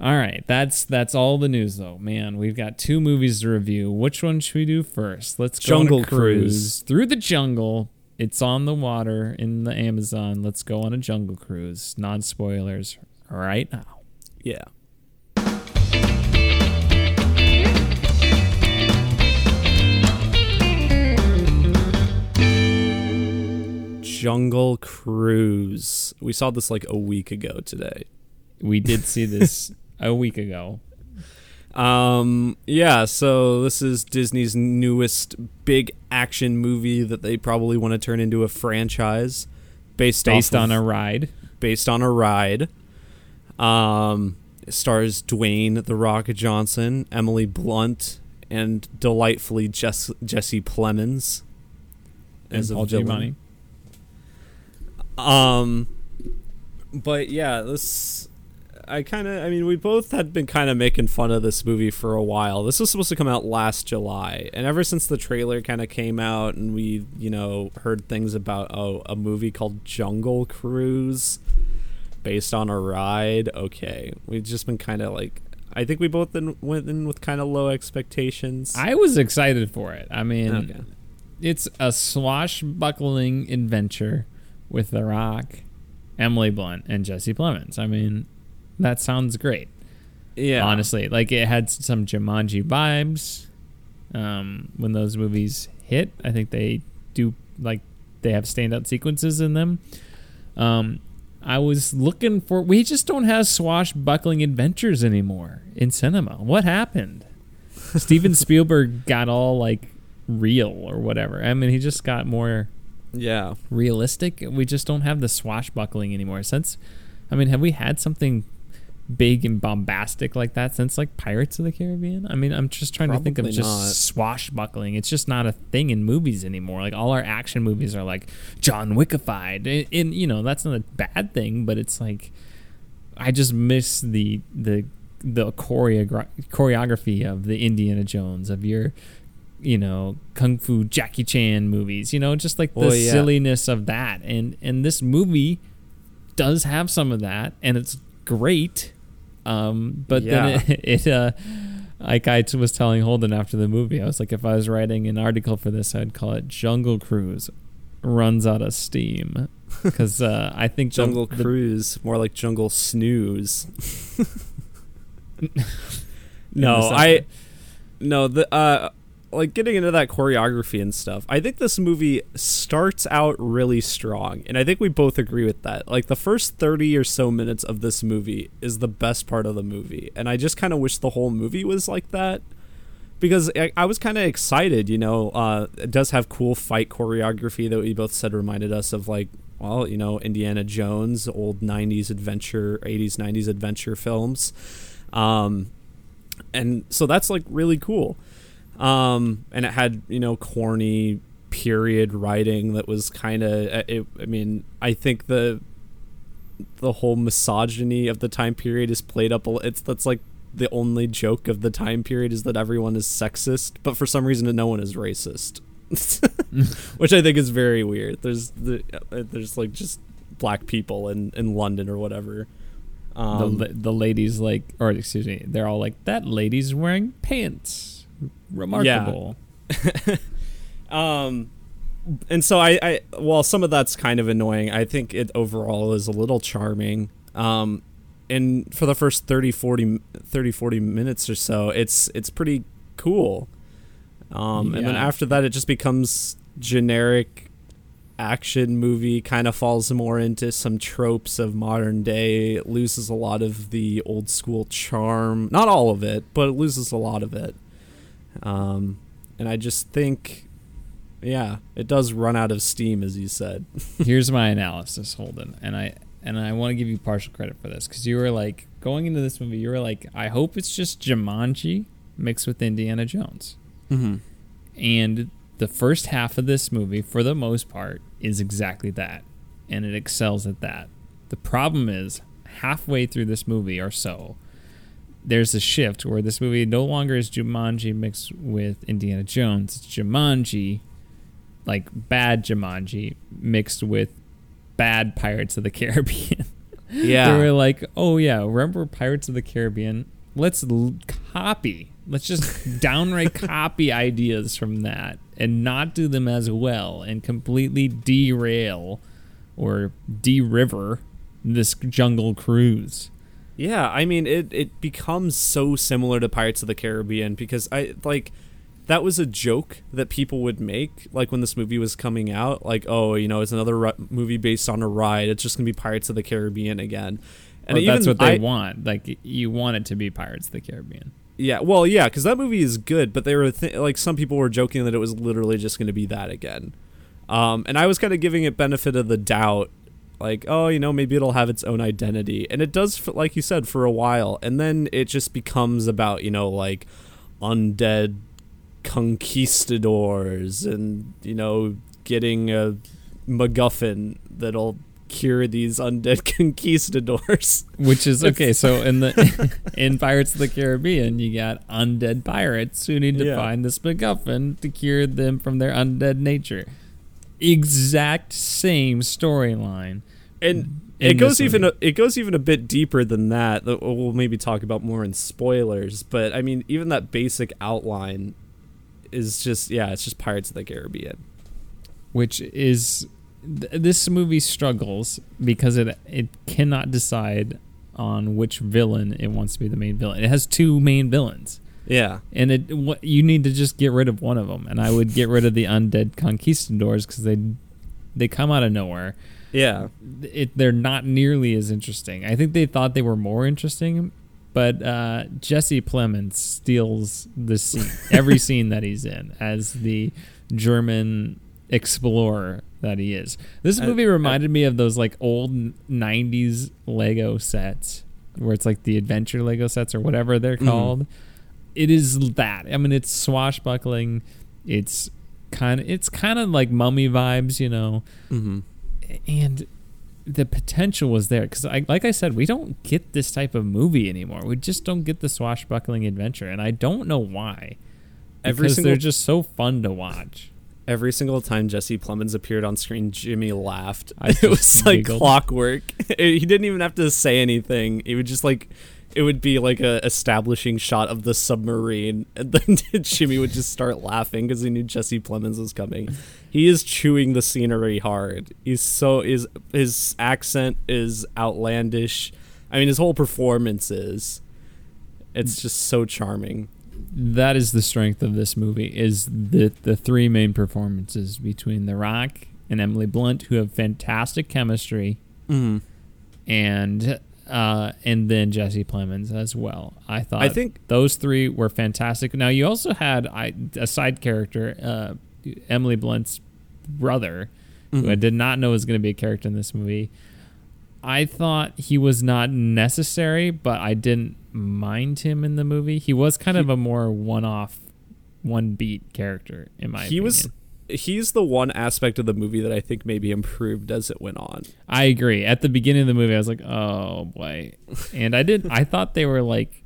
A: All right, that's that's all the news though. Man, we've got two movies to review. Which one should we do first? Let's go
B: Jungle
A: cruise
B: Cruise.
A: through the jungle. It's on the water in the Amazon. Let's go on a jungle cruise. Non spoilers right now.
B: Yeah. Jungle Cruise. We saw this like a week ago today.
A: We did see this a week ago.
B: Um, yeah, so this is Disney's newest big action movie that they probably want to turn into a franchise based
A: Based on
B: of-
A: a ride.
B: based on a ride. Um, it stars Dwayne the Rock Johnson, Emily Blunt, and delightfully Jess- Jesse Plemons
A: And
B: as a
A: Paul
B: villain.
A: Giamatti.
B: Um, but yeah, this I kind of I mean we both had been kind of making fun of this movie for a while. This was supposed to come out last July, and ever since the trailer kind of came out and we you know heard things about oh a movie called Jungle Cruise based on a ride. Okay, we've just been kind of like I think we both been, went in with kind of low expectations.
A: I was excited for it. I mean,
B: okay.
A: it's a swashbuckling adventure with The Rock, Emily Blunt, and Jesse Plemons. I mean, that sounds great.
B: Yeah,
A: honestly. Like it had some Jumanji vibes. Um, when those movies hit, I think they do like they have standout sequences in them. Um, I was looking for. We just don't have swashbuckling adventures anymore in cinema. What happened? Steven Spielberg got all like real or whatever. I mean, he just got more
B: Yeah.
A: realistic. We just don't have the swashbuckling anymore. Since, I mean, have we had something big and bombastic like that since like Pirates of the Caribbean? I mean, I'm just trying to think of
B: Probably
A: just
B: not.
A: swashbuckling. It's just not a thing in movies anymore. Like all our action movies are like John Wickified, and, and you know that's not a bad thing, but it's like I just miss the the the choreogra- choreography of the Indiana Jones of your you know kung fu Jackie Chan movies you know just like the
B: Well, yeah.
A: silliness of that and and this movie does have some of that and it's great um but
B: Yeah.
A: then it, it uh like I was telling Holden after the movie I was like if I was writing an article for this I'd call it Jungle Cruise runs out of steam because uh, I think
B: Jungle
A: the,
B: Cruise, more like Jungle Snooze. no, I no the uh like getting into that choreography and stuff. I think this movie starts out really strong, and I think we both agree with that. Like the first 30 or so minutes of this movie is the best part of the movie, and I just kind of wish the whole movie was like that because I, I was kind of excited. You know, uh, it does have cool fight choreography that we both said reminded us of like, well, you know, Indiana Jones, old '90s adventure, '80s '90s adventure films, um, and so that's like really cool. Um, and it had you know corny period writing that was kind of. I mean, I think the the whole misogyny of the time period is played up. It's that's like the only joke of the time period is that everyone is sexist, but for some reason no one is racist, which I think is very weird. There's the uh, there's like just black people in in London or whatever.
A: Um, the the ladies like, or excuse me, they're all like that. Lady's wearing pants. Remarkable.
B: Yeah. um, and so I, I, while some of that's kind of annoying, I think it overall is a little charming. Um, and for the first 30 40, 30, 40 minutes or so, it's it's pretty cool. Um, yeah. and then after that, it just becomes generic action movie. Kind of falls more into some tropes of modern day. It loses a lot of the old school charm. Not all of it, but it loses a lot of it. Um, and I just think yeah, it does run out of steam, as you said.
A: Here's my analysis, Holden, and I and I want to give you partial credit for this because you were like going into this movie, you were like, I hope it's just Jumanji mixed with Indiana Jones,
B: mm-hmm.
A: and the first half of this movie, for the most part, is exactly that, and it excels at that. The problem is halfway through this movie or so, there's a shift where this movie no longer is Jumanji mixed with Indiana Jones. It's Jumanji like bad Jumanji mixed with bad Pirates of the Caribbean.
B: Yeah.
A: they were like, "Oh yeah, remember Pirates of the Caribbean? Let's l- copy. Let's just downright copy ideas from that and not do them as well and completely derail or de-river this jungle cruise."
B: Yeah, I mean it it becomes so similar to Pirates of the Caribbean because I like that was a joke that people would make like when this movie was coming out like oh you know it's another r- movie based on a ride it's just gonna be pirates of the caribbean again.
A: And well, that's what they I, want like you want it to be pirates of the caribbean.
B: Yeah well yeah because that movie is good but they were th- like some people were joking that it was literally just gonna be that again. Um, and i was kind of giving it benefit of the doubt like oh you know maybe it'll have its own identity and it does like you said for a while and then it just becomes about you know like undead conquistadors and you know getting a MacGuffin that'll cure these undead conquistadors.
A: Which is okay. so in the in Pirates of the Caribbean, you got undead pirates who need to yeah. find this MacGuffin to cure them from their undead nature. Exact same storyline.
B: And it goes even a, it goes even a bit deeper than that. We'll maybe talk about more in spoilers. But I mean, even that basic outline is just yeah, it's just Pirates of the Caribbean,
A: which is th- this movie struggles because it it cannot decide on which villain it wants to be the main villain. It has two main villains.
B: Yeah,
A: and it what you need to just get rid of one of them, and I would get rid of the undead conquistadors because they they come out of nowhere.
B: Yeah,
A: it they're not nearly as interesting. I think they thought they were more interesting, but uh, Jesse Plemons steals the scene, every scene that he's in as the German explorer that he is. This movie reminded me of those like old '90s Lego sets, where it's like the adventure Lego sets or whatever they're mm-hmm. called. Mm. It is that. I mean, it's swashbuckling. It's kind of it's kind of like mummy vibes, you know.
B: Mm-hmm.
A: And the potential was there because, I, like I said, we don't get this type of movie anymore. We just don't get the swashbuckling adventure, and I don't know why. Every because single, they're just so fun to watch.
B: Every single time Jesse Plemons appeared on screen, Jimmy laughed. it was like clockwork. he didn't even have to say anything. He would just like it would be like a establishing shot of the submarine, and then Jimmy would just start laughing because he knew Jesse Plemons was coming. He is chewing the scenery hard. He's so is his accent is outlandish. I mean, his whole performance is. It's just so charming.
A: That is the strength of this movie. Is the the three main performances between The Rock and Emily Blunt, who have fantastic chemistry,
B: mm-hmm.
A: and uh, and then Jesse Plemons as well. I thought
B: I think-
A: those three were fantastic. Now you also had I, a side character, uh, Emily Blunt's brother, who I did not know was going to be a character in this movie. I thought he was not necessary, but I didn't mind him in the movie. He was kind of a more one-off, one-beat character in my
B: he
A: opinion.
B: was he's the one aspect of the movie that I think maybe improved as it went on.
A: I agree. At the beginning of the movie, I was like, "Oh boy," and I did. I thought they were like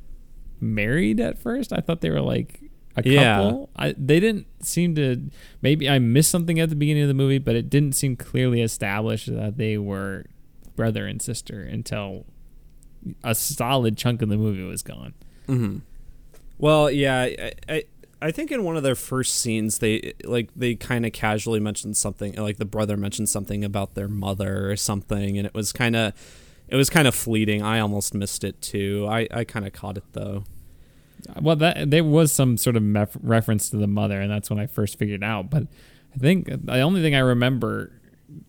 A: married at first. I thought they were like a
B: Yeah.
A: couple. I, they didn't seem to. Maybe I missed something at the beginning of the movie, but it didn't seem clearly established that they were brother and sister until a solid chunk of the movie was gone.
B: Mm-hmm. Well, yeah, I, I I think in one of their first scenes they like they kind of casually mentioned something like the brother mentioned something about their mother or something, and it was kind of it was kind of fleeting. I almost missed it too. I I kind of caught it though.
A: Well, that there was some sort of mef- reference to the mother, and that's when I first figured out. But I think the only thing I remember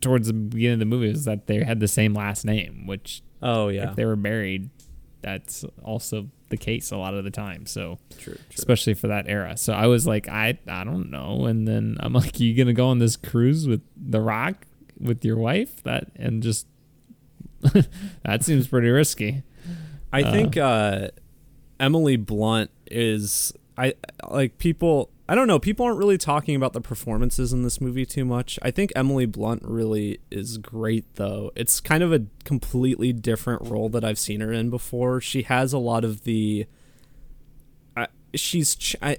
A: towards the beginning of the movie was that they had the same last name, which
B: Oh yeah,
A: if they were married, that's also the case a lot of the time. So
B: true, true.
A: especially for that era. So I was like, I I don't know. And then I'm like, you gonna go on this cruise with The Rock with your wife? That and just that seems pretty risky.
B: I think uh, Emily Blunt is I like people. I don't know. People aren't really talking about the performances in this movie too much. I think Emily Blunt really is great, though. It's kind of a completely different role that I've seen her in before. She has a lot of the. I, she's. Ch- I,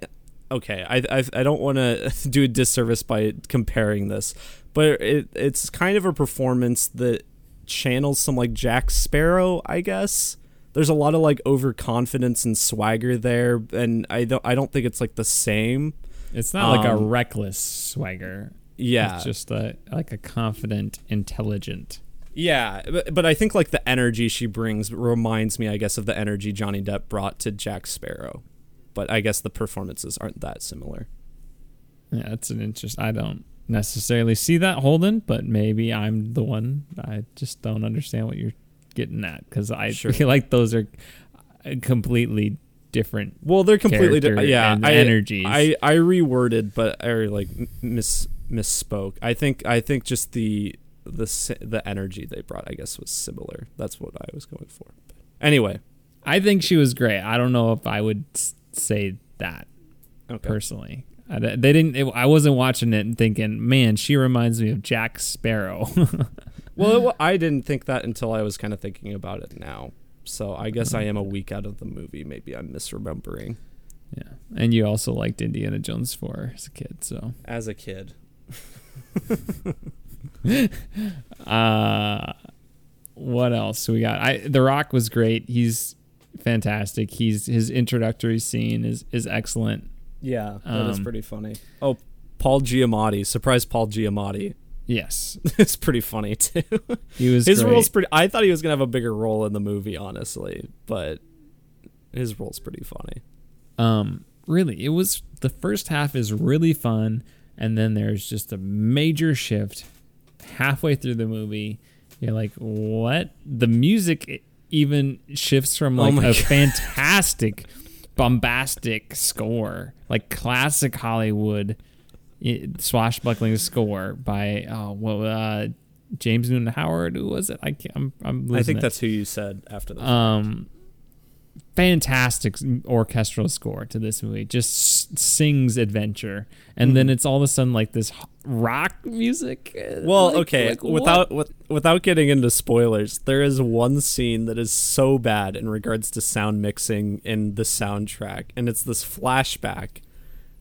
B: okay, I I, I don't want to do a disservice by comparing this, but it it's kind of a performance that channels some like Jack Sparrow, I guess there's a lot of like overconfidence and swagger there and i don't i don't think it's like the same
A: It's not like a
B: Um,
A: reckless swagger.
B: yeah
A: It's just a like a confident, intelligent.
B: yeah but, but i think like the energy she brings reminds me i guess of the energy johnny depp brought to jack sparrow but i guess the performances aren't that similar
A: Yeah, that's an interest. I don't necessarily see that Holden, but maybe I'm the one. I just don't understand what you're getting at because I
B: Sure.
A: feel like those are uh, completely different.
B: well they're completely different yeah I,
A: energies.
B: I i reworded but i like miss misspoke i think i think just the the the energy they brought i guess was similar that's what i was going for but anyway
A: I think she was great. I don't know if I would say that
B: okay
A: personally. I, they didn't. It, I wasn't watching it and thinking, man, she reminds me of Jack Sparrow.
B: Well, it, wa- I didn't think that until I was kind of thinking about it now. So I guess I am a week out of the movie. Maybe I'm misremembering.
A: yeah, and you also liked Indiana Jones four as a kid, so.
B: As a kid,
A: Uh, what else we got? I The Rock was great. He's fantastic. He's his introductory scene is is excellent.
B: yeah, that is
A: Um,
B: pretty funny. Oh, Paul Giamatti, surprise Paul Giamatti.
A: Yes,
B: it's pretty funny too.
A: he was.
B: his
A: great.
B: role's pretty. I thought he was gonna have a bigger role in the movie, honestly, but his role's pretty funny.
A: Um, really, it was the first half is really fun, and then there's just a major shift halfway through the movie. You're like, what? The music even shifts from
B: Oh
A: like
B: my
A: a
B: God.
A: fantastic, bombastic score, like classic Hollywood swashbuckling score by well, uh, James Newton Howard. Who was it? I can't, I'm I'm losing
B: I think
A: it
B: that's who you said after the.
A: um fantastic orchestral score to this movie just s- sings adventure and then it's all of a sudden like this rock music Uh,
B: Well,
A: like-
B: okay,
A: like
B: without with, without getting into spoilers, there is one scene that is so bad in regards to sound mixing in the soundtrack, and it's this flashback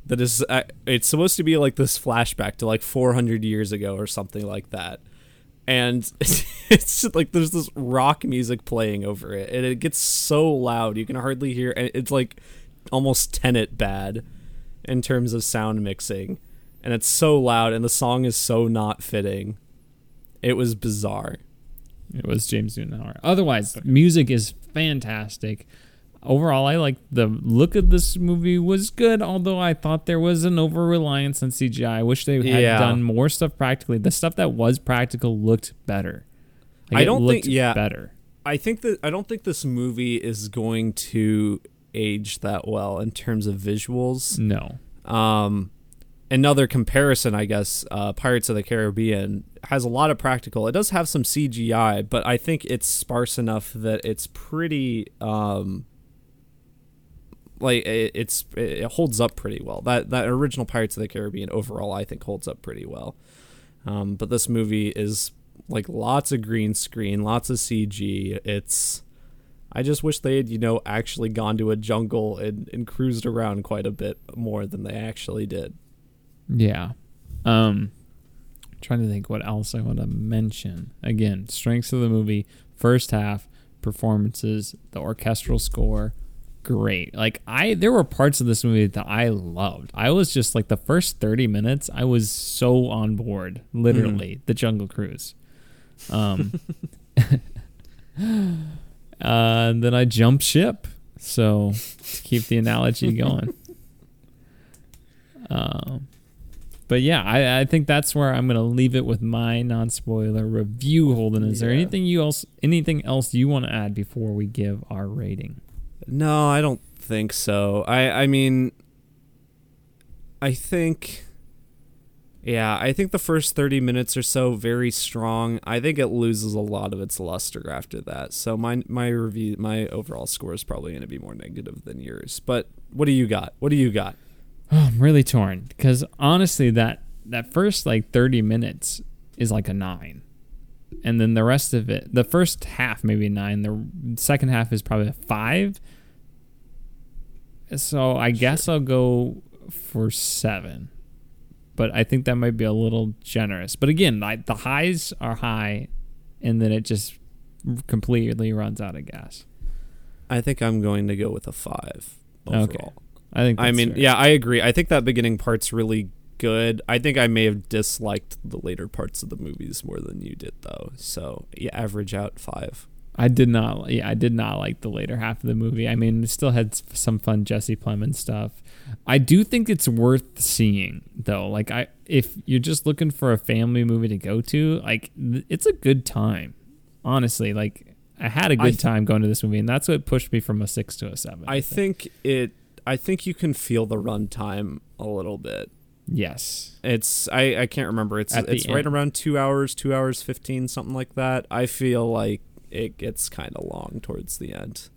B: that is uh, it's supposed to be like this flashback to like 400 years ago or something like that. And it's just like there's this rock music playing over it, and it gets so loud you can hardly hear. and It's like almost Tenet bad in terms of sound mixing, and it's so loud, and the song is so not fitting. It was bizarre.
A: it was james newton otherwise music is fantastic overall i like the look of this movie was good although i thought there was an over reliance on cgi i wish they had
B: Yeah.
A: done more stuff practically the stuff that was practical looked better Like,
B: I don't think- yeah.
A: better
B: I think that I don't think this movie is going to age that well in terms of visuals.
A: No.
B: Um, another comparison, I guess, uh, Pirates of the Caribbean has a lot of practical. It does have some CGI, but I think it's sparse enough that it's pretty. Um, like it, it's it holds up pretty well. That that original Pirates of the Caribbean overall, I think, holds up pretty well. Um, but this movie is like lots of green screen, lots of CG. It's I just wish they had, you know, actually gone to a jungle and, and cruised around quite a bit more than they actually did.
A: Yeah. Um trying to think what else I want to mention. Again, strengths of the movie, first half, performances, the orchestral score, great. Like I there were parts of this movie that I loved. I was just like the first 30 minutes, I was so on board, literally, mm. the Jungle Cruise. Um Uh, and then I jump ship. So to keep the analogy going. Um, but yeah, I, I think that's where I'm gonna leave it with my non-spoiler review. Holden, is yeah. there anything you else anything else you want to add before we give our rating?
B: No, I don't think so. I I mean, I think yeah, I think the first 30 minutes or so very strong. I think it loses a lot of its luster after that. So my my review my overall score is probably going to be more negative than yours. But what do you got? What do you got?
A: Oh, I'm really torn because honestly that that first like 30 minutes is like a 9. And then the rest of it, the first half maybe 9, the second half is probably a 5. So I sure. guess I'll go for 7 but I think that might be a little generous. But again, like the highs are high, and then it just completely runs out of gas.
B: I think I'm going to go with a five overall. Okay.
A: I think.
B: I mean, fair. yeah, I agree. I think that beginning part's really good. I think I may have disliked the later parts of the movies more than you did, though. So yeah, average out five.
A: I did not. Yeah, I did not like the later half of the movie. I mean, it still had some fun Jesse Plemons stuff. I do think it's worth seeing though. Like I, if you're just looking for a family movie to go to, like it's a good time. Honestly, like I had a good th- time going to this movie, and that's what pushed me from a six to a seven.
B: I, I think. think it. I think you can feel the runtime a little bit.
A: Yes,
B: it's I, I can't remember. It's At it's right around two hours, two hours fifteen, something like that. I feel like it gets kind of long towards the end.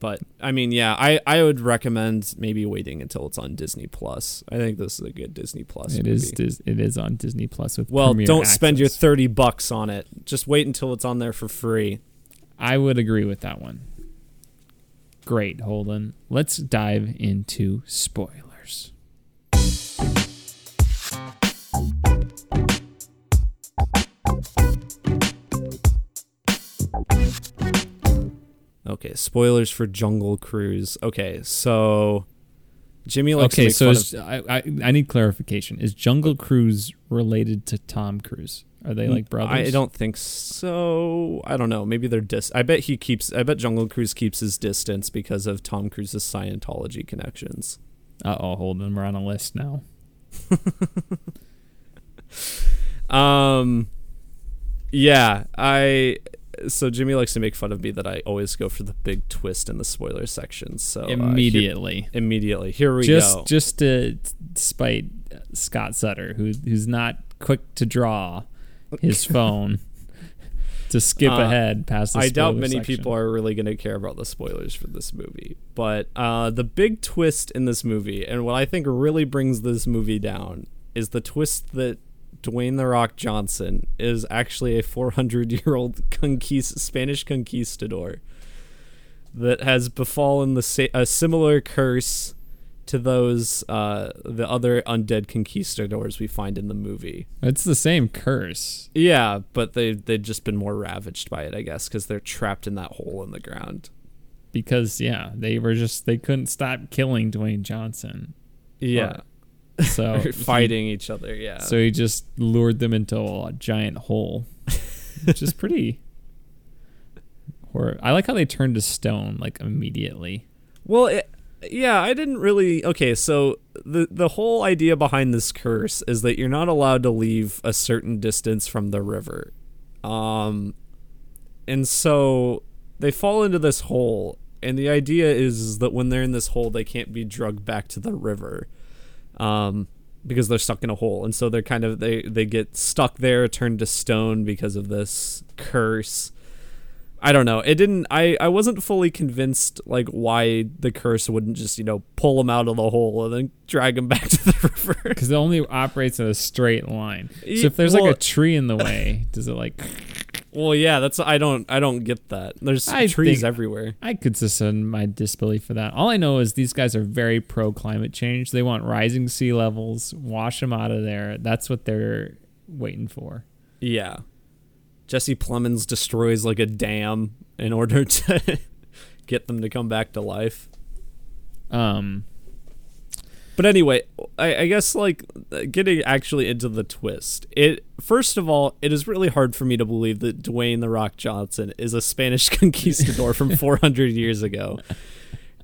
B: But I mean, yeah, I, I would recommend maybe waiting until it's on Disney Plus. I think this is a good Disney Plus.
A: It
B: movie.
A: is. Dis- it is on Disney Plus with.
B: Well, don't access. spend your thirty bucks on it. Just wait until it's on there for free.
A: I would agree with that one. Great, Holden. Let's dive into spoilers.
B: Okay, spoilers for Jungle Cruise. Okay, so Jimmy likes
A: okay, so
B: is,
A: I, I, I need clarification. Is Jungle Cruise related to Tom Cruise? Are they like brothers?
B: I don't think so. I don't know. Maybe they're dis. I bet he keeps. I bet Jungle Cruise keeps his distance because of Tom Cruise's Scientology connections.
A: Uh oh, hold on. We're on a list now.
B: um, yeah, I so Jimmy likes to make fun of me that I always go for the big twist in the spoiler section. So
A: immediately,
B: uh, here, immediately, here we
A: just,
B: go.
A: Just to spite Scott Sutter, who who's not quick to draw his phone to skip uh, ahead past. I
B: doubt many
A: section.
B: people are really going to care about the spoilers for this movie, but uh, the big twist in this movie, and what I think really brings this movie down, is the twist that Dwayne the Rock Johnson is actually a 400 year old conquist- Spanish conquistador that has befallen the sa- a similar curse to those uh, the other undead conquistadors we find in the movie.
A: It's the same curse.
B: Yeah, but they they've just been more ravaged by it, I guess, because they're trapped in that hole in the ground.
A: Because yeah, they were just they couldn't stop killing Dwayne Johnson.
B: Yeah. Or,
A: so
B: fighting he, each other, yeah.
A: So he just lured them into a giant hole, which is pretty. Or I like how they turned to stone like immediately.
B: Well, it, yeah, I didn't really. Okay, so the the whole idea behind this curse is that you're not allowed to leave a certain distance from the river. Um, And so they fall into this hole, and the idea is that when they're in this hole, they can't be drugged back to the river, um, because they're stuck in a hole. And so they're kind of they they get stuck there, turned to stone because of this curse. I don't know. It didn't. I I wasn't fully convinced like why the curse wouldn't just you know pull them out of the hole and then drag them back to the river.
A: Because it only operates in a straight line. So if there's
B: well-
A: like a tree in the way, does it like?
B: Well, yeah, that's I don't I don't get that. There's
A: I
B: trees everywhere.
A: I could suspend my disbelief for that. All I know is these guys are very pro climate change. They want rising sea levels, wash them out of there. That's what they're waiting for.
B: Yeah. Jesse Plemons destroys like a dam in order to get them to come back to life.
A: Um,
B: But anyway, I, I guess like getting actually into the twist. It first of all, it is really hard for me to believe that Dwayne the Rock Johnson is a Spanish conquistador from 400 years ago.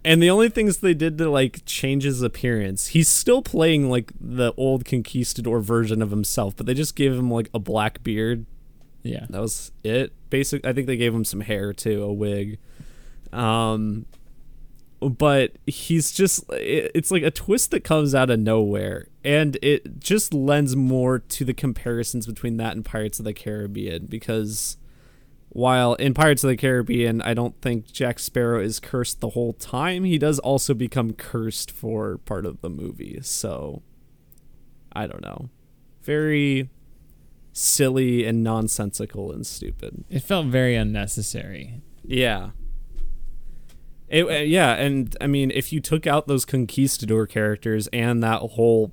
B: And the only things they did to like change his appearance, he's still playing like the old conquistador version of himself, but they just gave him like a black beard
A: yeah.
B: that was it. Basic. I think they gave him some hair too, a wig. Um, but he's just it's like a twist that comes out of nowhere, and it just lends more to the comparisons between that and Pirates of the Caribbean because. While in Pirates of the Caribbean, I don't think Jack Sparrow is cursed the whole time. He does also become cursed for part of the movie. So, I don't know. Very silly and nonsensical and stupid.
A: It felt very unnecessary.
B: Yeah. It, uh, yeah, and I mean, if you took out those conquistador characters and that whole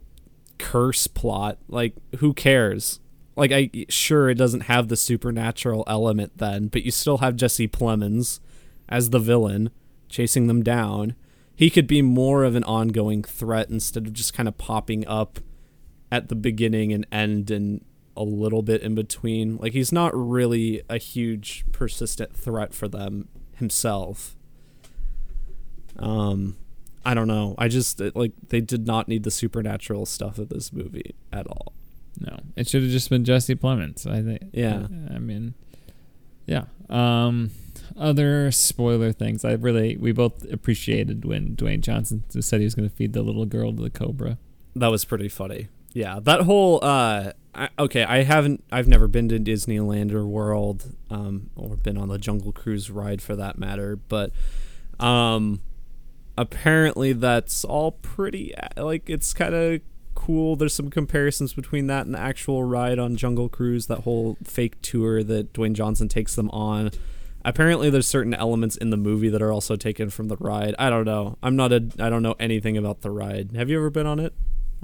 B: curse plot, like, who cares? Like, I sure it doesn't have the supernatural element then, but you still have Jesse Plemons as the villain chasing them down. He could be more of an ongoing threat instead of just kind of popping up at the beginning and end and a little bit in between. Like he's not really a huge persistent threat for them himself. Um I don't know. I just it- like they did not need the supernatural stuff of this movie at all.
A: No, it should have just been Jesse Plemons. I think.
B: Yeah.
A: I mean, yeah. Um, other spoiler things. I really we both appreciated when Dwayne Johnson said he was going to feed the little girl to the cobra.
B: That was pretty funny. Yeah, that whole uh I, okay, I haven't I've never been to Disneyland or World um or been on the Jungle Cruise ride for that matter, but um apparently that's all pretty like it's kind of cool. There's some comparisons between that and the actual ride on Jungle Cruise, that whole fake tour that Dwayne Johnson takes them on. Apparently there's certain elements in the movie that are also taken from the ride. I don't know. I'm not a I don't know anything about the ride. Have you ever been on it?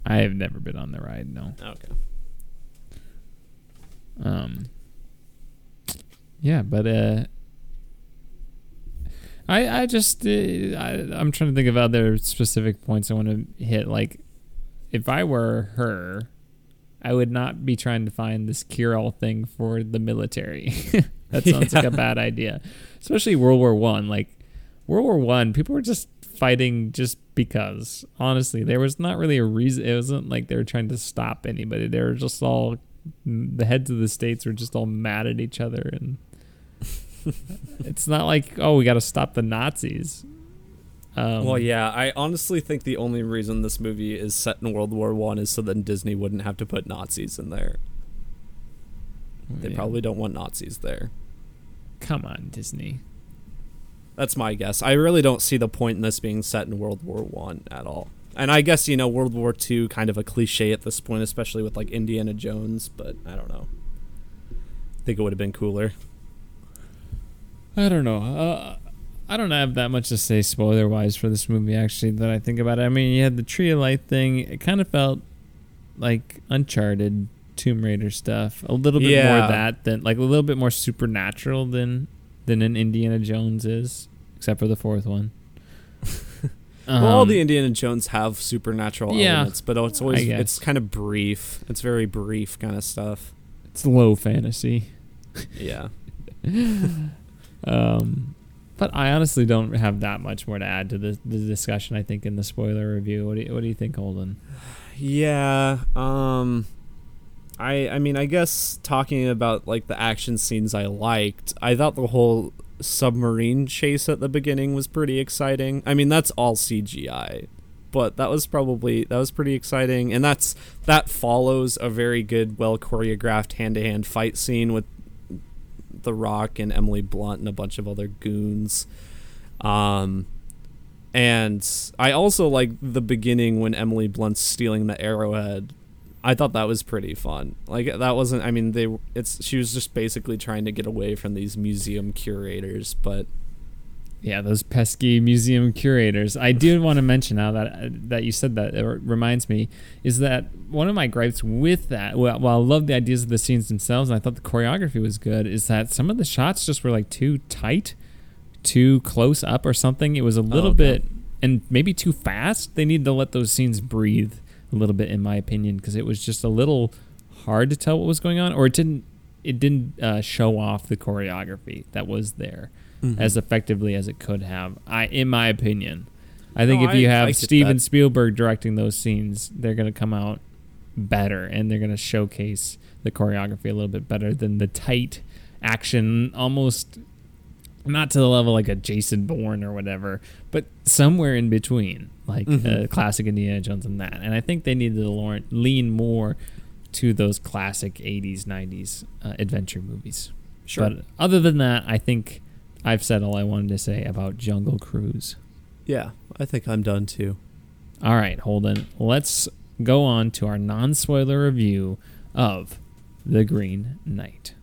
A: I have never been on the ride. No.
B: Okay.
A: Um. Yeah, but uh. I I just uh, I I'm trying to think of other specific points I want to hit. Like, if I were her, I would not be trying to find this cure-all thing for the military. that sounds like a bad idea, especially World War One. Like World War One, people were just fighting just because. Honestly, there was not really a reason. It wasn't like they were trying to stop anybody. They were just all the heads of the states were just all mad at each other, and it's not like oh we got to stop the Nazis. Um,
B: well, yeah, I honestly think the only reason this movie is set in World War One is so that Disney wouldn't have to put Nazis in there. They
A: yeah.
B: probably don't want Nazis there.
A: come on Disney.
B: That's my guess. I really don't see the point in this being set in World War One at all. And I guess you know World War Two kind of a cliche at this point, especially with like Indiana Jones. But I don't know. I think it would have been cooler.
A: I don't know. Uh, I don't have that much to say spoiler wise for this movie. Actually, that I think about it. I mean, you had the Tree of Light thing. It kind of felt like Uncharted, Tomb Raider stuff. A little bit more
B: Yeah.
A: of that than like a little bit more supernatural than than an Indiana Jones is, except for the fourth one.
B: well, all
A: Um,
B: the Indiana Jones have supernatural
A: yeah,
B: elements, but it's always it's kind of brief. It's very brief kind of stuff.
A: it's low fantasy.
B: Yeah.
A: Um, but I honestly don't have that much more to add to the, the discussion. I think in the spoiler review. What do you, what do you think, Holden?
B: Yeah. Um I I mean I guess talking about like the action scenes I liked, I thought the whole submarine chase at the beginning was pretty exciting. I mean that's all CGI, but that was probably that was pretty exciting and that's that follows a very good well choreographed hand-to-hand fight scene with The Rock and Emily Blunt and a bunch of other goons. Um and I also like the beginning when Emily Blunt's stealing the arrowhead I thought that was pretty fun. Like that wasn't. I mean, they. It's she was just basically trying to get away from these museum curators, but
A: yeah, those pesky museum curators. I do want to mention now that that you said that it reminds me is that one of my gripes with that. Well, while I love the ideas of the scenes themselves, and I thought the choreography was good, is that some of the shots just were like too tight, too close up, or something. It was a little oh, okay. bit and maybe too fast. They need to let those scenes breathe a little bit in my opinion because it was just a little hard to tell what was going on or it didn't it didn't uh, show off the choreography that was there mm-hmm. as effectively as it could have i in my opinion i think no, if you I, have I steven that. spielberg directing those scenes they're going to come out better and they're going to showcase the choreography a little bit better than the tight action almost not to the level like a Jason Bourne or whatever, but somewhere in between, like mm-hmm. uh, classic Indiana Jones and that. And I think they need to lean more to those classic 80s, 90s uh, adventure movies. Sure. But other than that, I think I've said all I wanted to say about Jungle Cruise.
B: Yeah, I think I'm done too.
A: All right, Holden, let's go on to our non spoiler review of The Green Knight.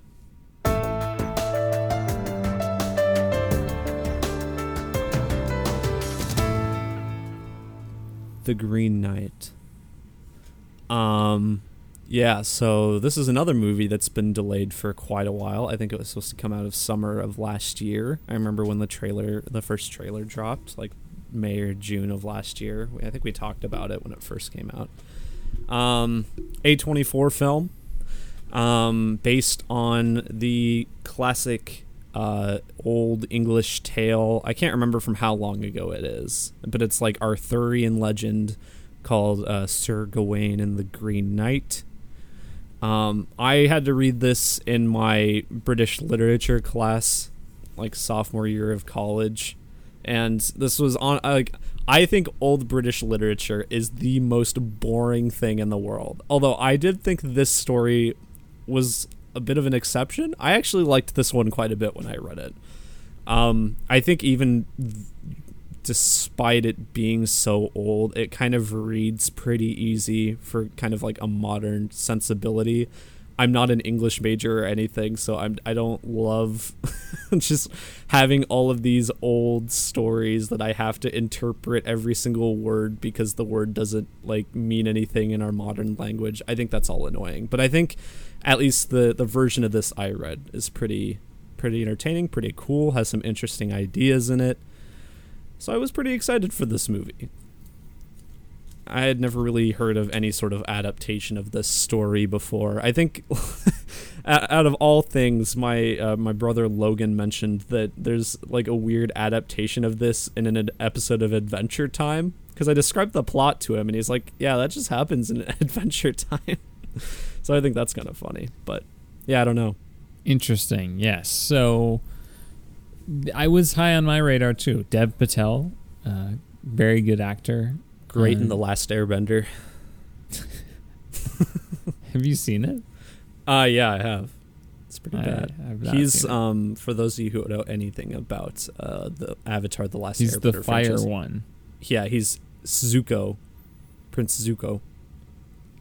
B: The Green Knight. Um, yeah, so this is another movie that's been delayed for quite a while. I think it was supposed to come out of summer of last year. I remember when the trailer, the first trailer dropped, like May or June of last year. I think we talked about it when it first came out. Um, A24 film, um, based on the classic uh, old English tale. I can't remember from how long ago it is, but it's like Arthurian legend called uh, Sir Gawain and the Green Knight. Um, I had to read this in my British literature class, like sophomore year of college, and this was on like I think old British literature is the most boring thing in the world. Although I did think this story was a bit of an exception. I actually liked this one quite a bit when I read it. Um, I think even despite it being so old, it kind of reads pretty easy for kind of like a modern sensibility. I'm not an English major or anything, so I'm I don't love just having all of these old stories that I have to interpret every single word because the word doesn't like mean anything in our modern language. I think that's all annoying. But I think at least the the version of this I read is pretty pretty entertaining, pretty cool, has some interesting ideas in it. So I was pretty excited for this movie. I had never really heard of any sort of adaptation of this story before. I think, out of all things, my uh, my brother Logan mentioned that there's like a weird adaptation of this in an episode of Adventure Time because I described the plot to him and he's like, "Yeah, that just happens in Adventure Time." so I think that's kind of funny. But yeah, I don't know.
A: Interesting. Yes. So I was high on my radar too. Dev Patel, uh, very good actor.
B: Great in the Last Airbender.
A: have you seen it?
B: Uh yeah, I have. It's pretty I, bad. He's um for those of you who know anything about uh the Avatar: The Last
A: he's
B: Airbender.
A: the fire franchise, one.
B: Yeah, he's Zuko, Prince Zuko.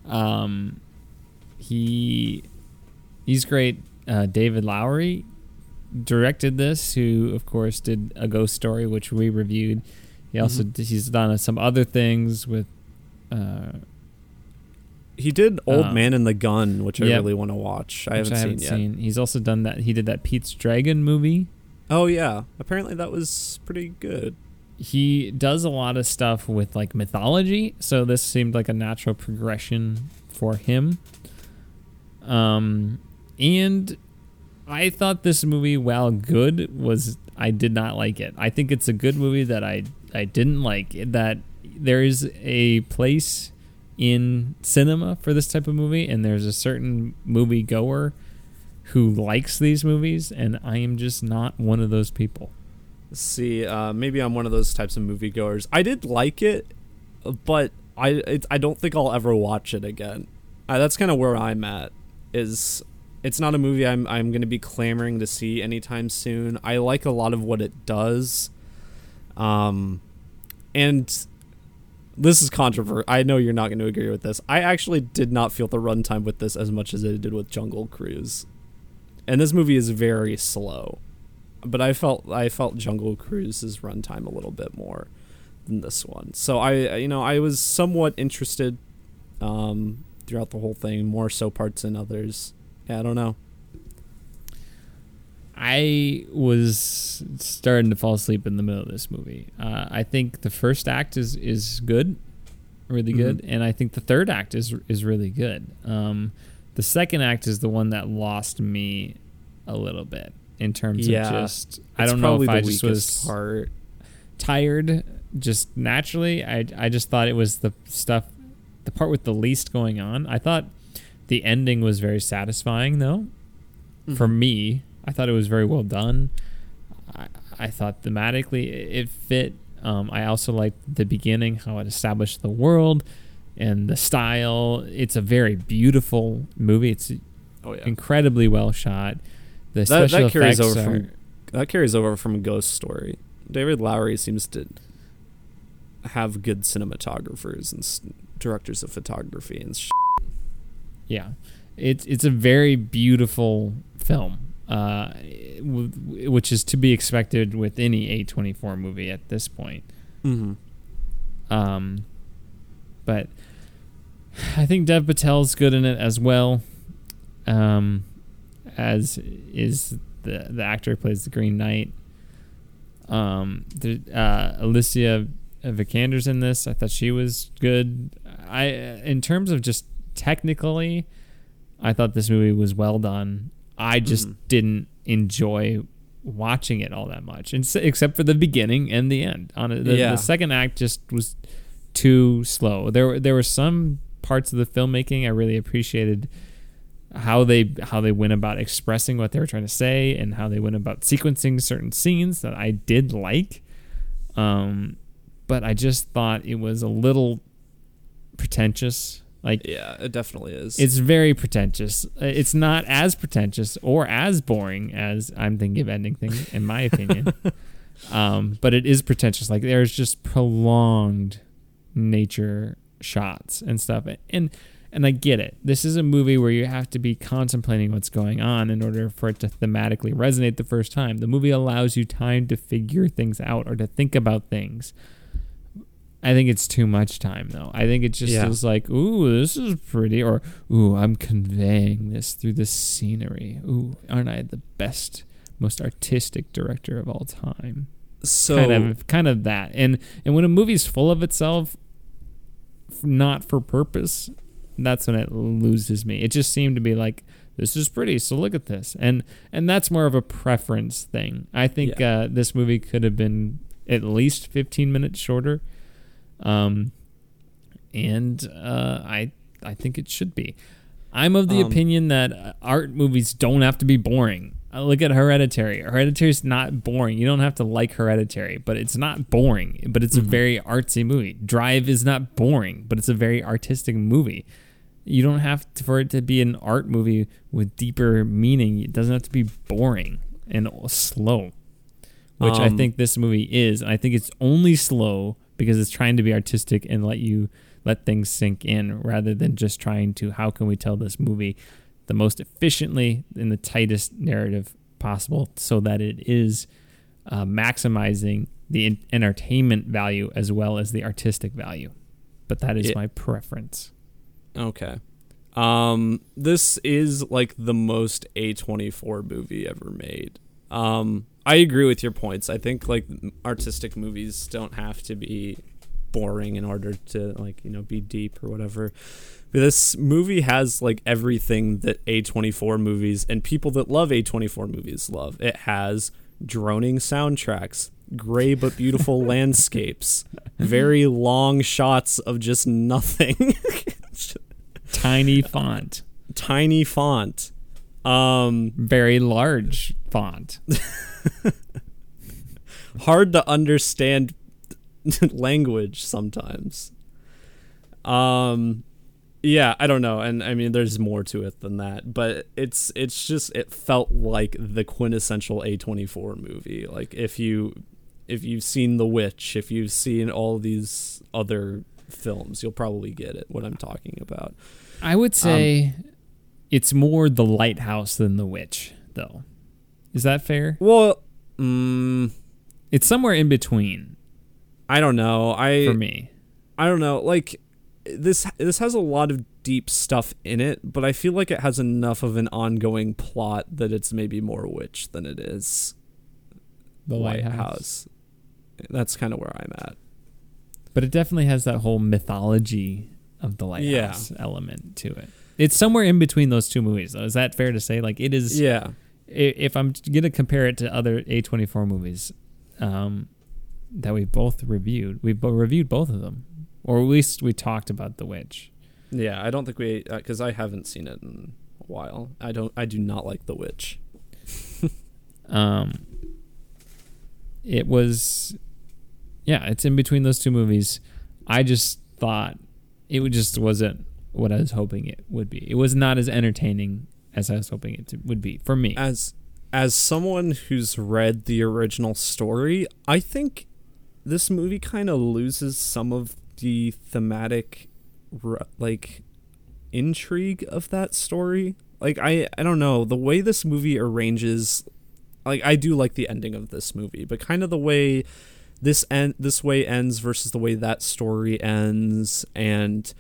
A: Um, he he's great. Uh, David Lowery directed this, who of course did a Ghost Story, which we reviewed. He also mm-hmm. he's done some other things with. Uh,
B: he did Old um, Man and the Gun, which yep, I really want to watch. I haven't, I haven't seen,
A: seen, He's also done that. He did that Pete's Dragon movie.
B: Oh yeah, apparently that was pretty good.
A: He does a lot of stuff with like mythology, so this seemed like a natural progression for him. Um, and I thought this movie, while good, was I did not like it. I think it's a good movie that I I didn't like. That there is a place in cinema for this type of movie, and there's a certain movie goer who likes these movies, and I am just not one of those people.
B: See, uh, maybe I'm one of those types of movie goers. I did like it, but I it, I don't think I'll ever watch it again. Uh, that's kind of where I'm at. Is it's not a movie I'm I'm going to be clamoring to see anytime soon. I like a lot of what it does, um, and this is controversial. I know you're not going to agree with this. I actually did not feel the runtime with this as much as I did with Jungle Cruise, and this movie is very slow. But I felt I felt Jungle Cruise's runtime a little bit more than this one. So I you know I was somewhat interested um, throughout the whole thing, more so parts than others. Yeah, I don't know.
A: I was starting to fall asleep in the middle of this movie. Uh, I think the first act is is good, really good,
B: Mhm.
A: and I think the third act is is really good. Um, the second act is the one that lost me a little bit in terms
B: Yeah.
A: of just. I don't know if I just was
B: part.
A: tired just naturally. I I just thought it was the stuff, the part with the least going on. I thought the ending was very satisfying though. For
B: Mhm.
A: me, I thought it was very well done. I, I thought thematically it it fit. Um, I also liked the beginning, how it established the world and the style. It's a very beautiful movie. It's
B: Oh yeah.
A: incredibly well shot. The
B: That,
A: special
B: that carries
A: effects
B: over
A: are,
B: from that carries over from Ghost Story. David Lowery seems to have good cinematographers and s- directors of photography and
A: yeah. It's it's a very beautiful film uh which is to be expected with any A24 movie at this point. Um but I think Dev Patel's good in it as well um as is the the actor who plays the Green Knight. Um the, uh Alicia Vikander's in this. I thought she was good. I in terms of just technically I thought this movie was well done. I just
B: Mhm.
A: didn't enjoy watching it all that much, and s- except for the beginning and the end. On it, the,
B: Yeah.
A: the second act just was too slow. There were there were some parts of the filmmaking I really appreciated how they how they went about expressing what they were trying to say and how they went about sequencing certain scenes that I did like. Um, but I just thought it was a little pretentious. Like
B: yeah, it definitely is.
A: it's very pretentious. Uh, It's not as pretentious or as boring as I'm thinking of ending things, in my opinion. um, but it is pretentious. Like there's just prolonged nature shots and stuff, and and I get it. This is a movie where you have to be contemplating what's going on in order for it to thematically resonate the first time. The movie allows you time to figure things out or to think about things. I think it's too much time though. I think it just
B: Yeah.
A: is like, ooh, this is pretty, or ooh, I'm conveying this through the scenery. Ooh, aren't I the best, most artistic director of all time?
B: so
A: kind of, kind of that. And and when a movie's full of itself, not for purpose, that's when it loses me. It just seemed to be like, this is pretty, so look at this, and and that's more of a preference thing. I think uh, this movie could have been at least 15 minutes shorter. Um, and uh, I I think it should be. I'm of the
B: Um,
A: opinion that uh, art movies don't have to be boring. Uh, look at Hereditary. Hereditary is not boring. You don't have to like Hereditary, but it's not boring. But it's a
B: Mhm.
A: very artsy movie. Drive is not boring, but it's a very artistic movie. You don't have to, for it to be an art movie with deeper meaning. It doesn't have to be boring and slow, which I
B: Um,
A: think this movie is. And I think it's only slow because it's trying to be artistic and let you let things sink in rather than just trying to how can we tell this movie the most efficiently in the tightest narrative possible so that it is uh, maximizing the en- entertainment value as well as the artistic value. But that is
B: Yeah.
A: my preference.
B: Okay. Um, this is like the most A24 movie ever made. Um, I agree with your points. I think like artistic movies don't have to be boring in order to like, you know, be deep or whatever. But this movie has like everything that A24 movies and people that love A24 movies love. It has droning soundtracks, gray but beautiful landscapes, very long shots of just nothing.
A: tiny font,
B: tiny font. Um,
A: very large font.
B: hard to understand language sometimes. Um, yeah, I don't know, and I mean, there's more to it than that, but it's it's just it felt like the quintessential A24 movie. Like if you if you've seen The Witch, if you've seen all these other films, you'll probably get it. What I'm talking about.
A: I would say um, it's more The Lighthouse than The Witch, though. Is that fair?
B: Well, mm,
A: it's somewhere in between.
B: I don't know. I
A: for me,
B: I don't know. Like this this has a lot of deep stuff in it, but I feel like it has enough of an ongoing plot that it's maybe more witch than it is
A: the Lighthouse. House.
B: That's kind of where I'm at.
A: But it definitely has that whole mythology of the lighthouse yeah. element to it. It's somewhere in between those two movies, though. Is that fair to say? Like it is.
B: Yeah.
A: If I'm gonna compare it to other A24 movies, um, that we both reviewed, we both reviewed both of them, or at least we talked about The Witch.
B: Yeah, I don't think we because uh, I haven't seen it in a while. I don't. I do not like The Witch.
A: um, it was, yeah, it's in between those two movies. I just thought it just wasn't what I was hoping it would be. It was not as entertaining as I was hoping it to, would be for me.
B: As as someone who's read the original story, I think this movie kind of loses some of the thematic like intrigue of that story. Like I I don't know, the way this movie arranges like I do like the ending of this movie, but kind of the way this end this way ends versus the way that story ends and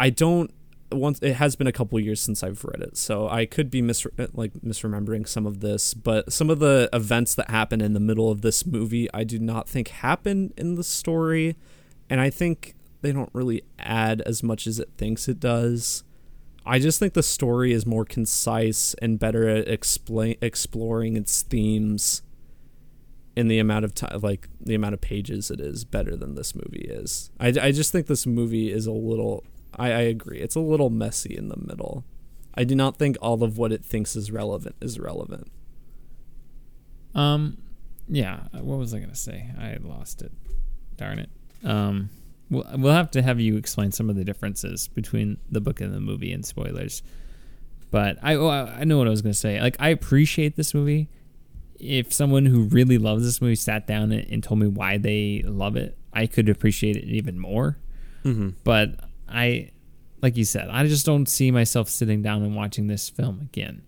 B: I don't once it has been a couple years since I've read it, so I could be mis like misremembering some of this. But some of the events that happen in the middle of this movie, I do not think happen in the story, and I think they don't really add as much as it thinks it does. I just think the story is more concise and better at explain exploring its themes in the amount of time like the amount of pages it is better than this movie is. I, I just think this movie is a little I, I agree. It's a little messy in the middle. I do not think all of what it thinks is relevant is relevant.
A: Um, yeah. What was I gonna say? I lost it. Darn it. Um, we'll we'll have to have you explain some of the differences between the book and the movie and spoilers. But I I know what I was gonna say. Like I appreciate this movie. If someone who really loves this movie sat down and, and told me why they love it, I could appreciate it even more.
B: Mm-hmm.
A: But I, like you said, I just don't see myself sitting down and watching this film again.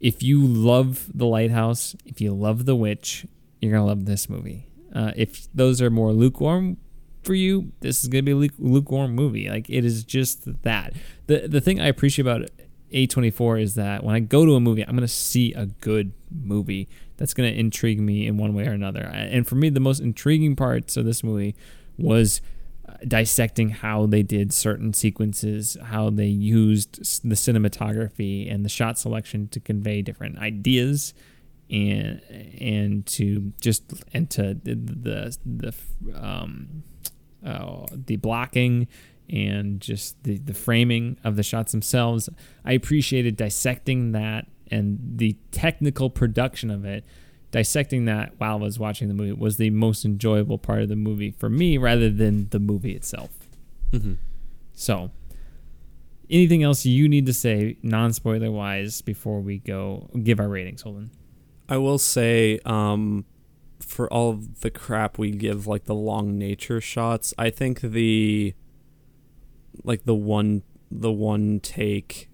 A: If you love The Lighthouse, if you love The Witch, you're gonna love this movie. Uh, if those are more lukewarm for you, this is gonna be a lukewarm movie. Like it is just that. the The thing I appreciate about A24 is that when I go to a movie, I'm gonna see a good movie that's gonna intrigue me in one way or another. And for me, the most intriguing parts of this movie was dissecting how they did certain sequences, how they used the cinematography and the shot selection to convey different ideas and and to just and to the the, the um uh, the blocking and just the the framing of the shots themselves. I appreciated dissecting that and the technical production of it dissecting that while I was watching the movie was the most enjoyable part of the movie for me rather than the movie itself.
B: Mm-hmm.
A: So, anything else you need to say, non spoiler wise, before we go give our ratings, Holden?
B: I will say, um, for all the crap we give, like the long nature shots, I think the like the one the one take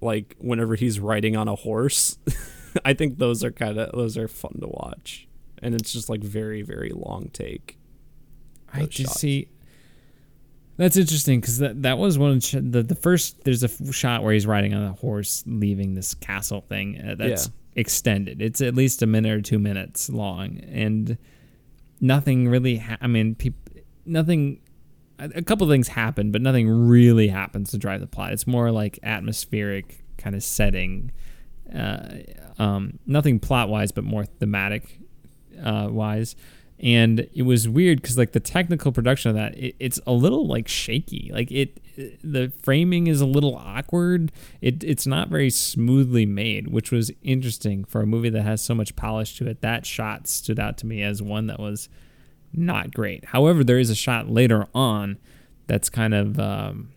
B: like whenever he's riding on a horse I think those are kind of those are fun to watch, and it's just like very very long take.
A: I just see. That's interesting because that that was one of the the first. There's a shot where he's riding on a horse leaving this castle thing. Uh, that's yeah. extended. It's at least a minute or two minutes long, and nothing really. Ha- I mean, people, nothing. A, a couple things happen, but nothing really happens to drive the plot. It's more like atmospheric kind of setting uh, um, nothing plot wise, but more thematic uh, wise. and it was weird because like the technical production of that it, it's a little like shaky. Like it the framing is a little awkward. It it's not very smoothly made which was interesting for a movie that has so much polish to it. That shot stood out to me as one that was not great. However there is a shot later on that's kind of um,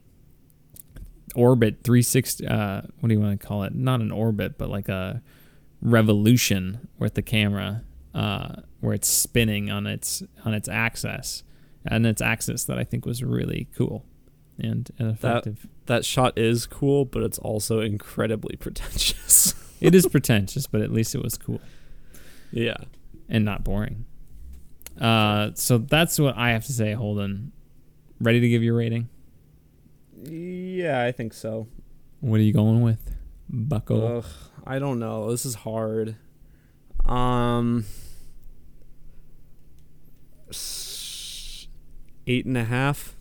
A: orbit 360 uh, what do you want to call it? Not an orbit but like a revolution with the camera uh, where it's spinning on its on its axis and its axis that I think was really cool and, and effective.
B: That, that shot is cool, but it's also incredibly pretentious.
A: it is pretentious, but at least it was cool.
B: Yeah.
A: And not boring. Uh, so that's what I have to say, Holden. Ready to give your rating?
B: Yeah, I think so.
A: What are you going with? Buckle?
B: Ugh, I don't know. This is hard. Um, eight and a half.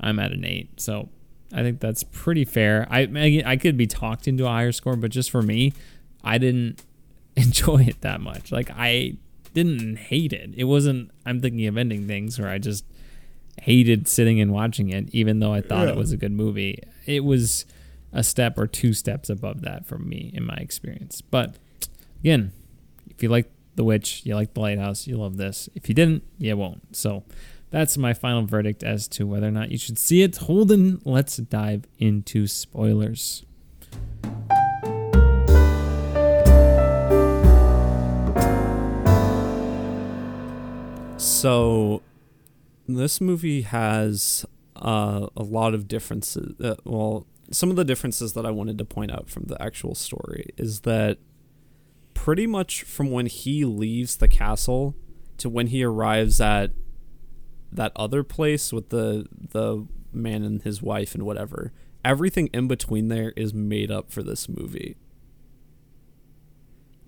A: I'm at an eight, so I think that's pretty fair. I I could be talked into a higher score, but just for me, I didn't enjoy it that much. Like I didn't hate it. It wasn't. I'm thinking of ending things where I just hated sitting and watching it, even though I thought yeah. it was a good movie. It was a step or two steps above that for me in my experience. But again, if you like The Witch, you like The Lighthouse, you love this. If you didn't, you won't. So that's my final verdict as to whether or not you should see it. Holden, let's dive into spoilers.
B: So, this movie has uh, a lot of differences. Uh, well, some of the differences that I wanted to point out from the actual story is that pretty much from when he leaves the castle to when he arrives at that other place with the the man and his wife and whatever everything in between there is made up for this movie.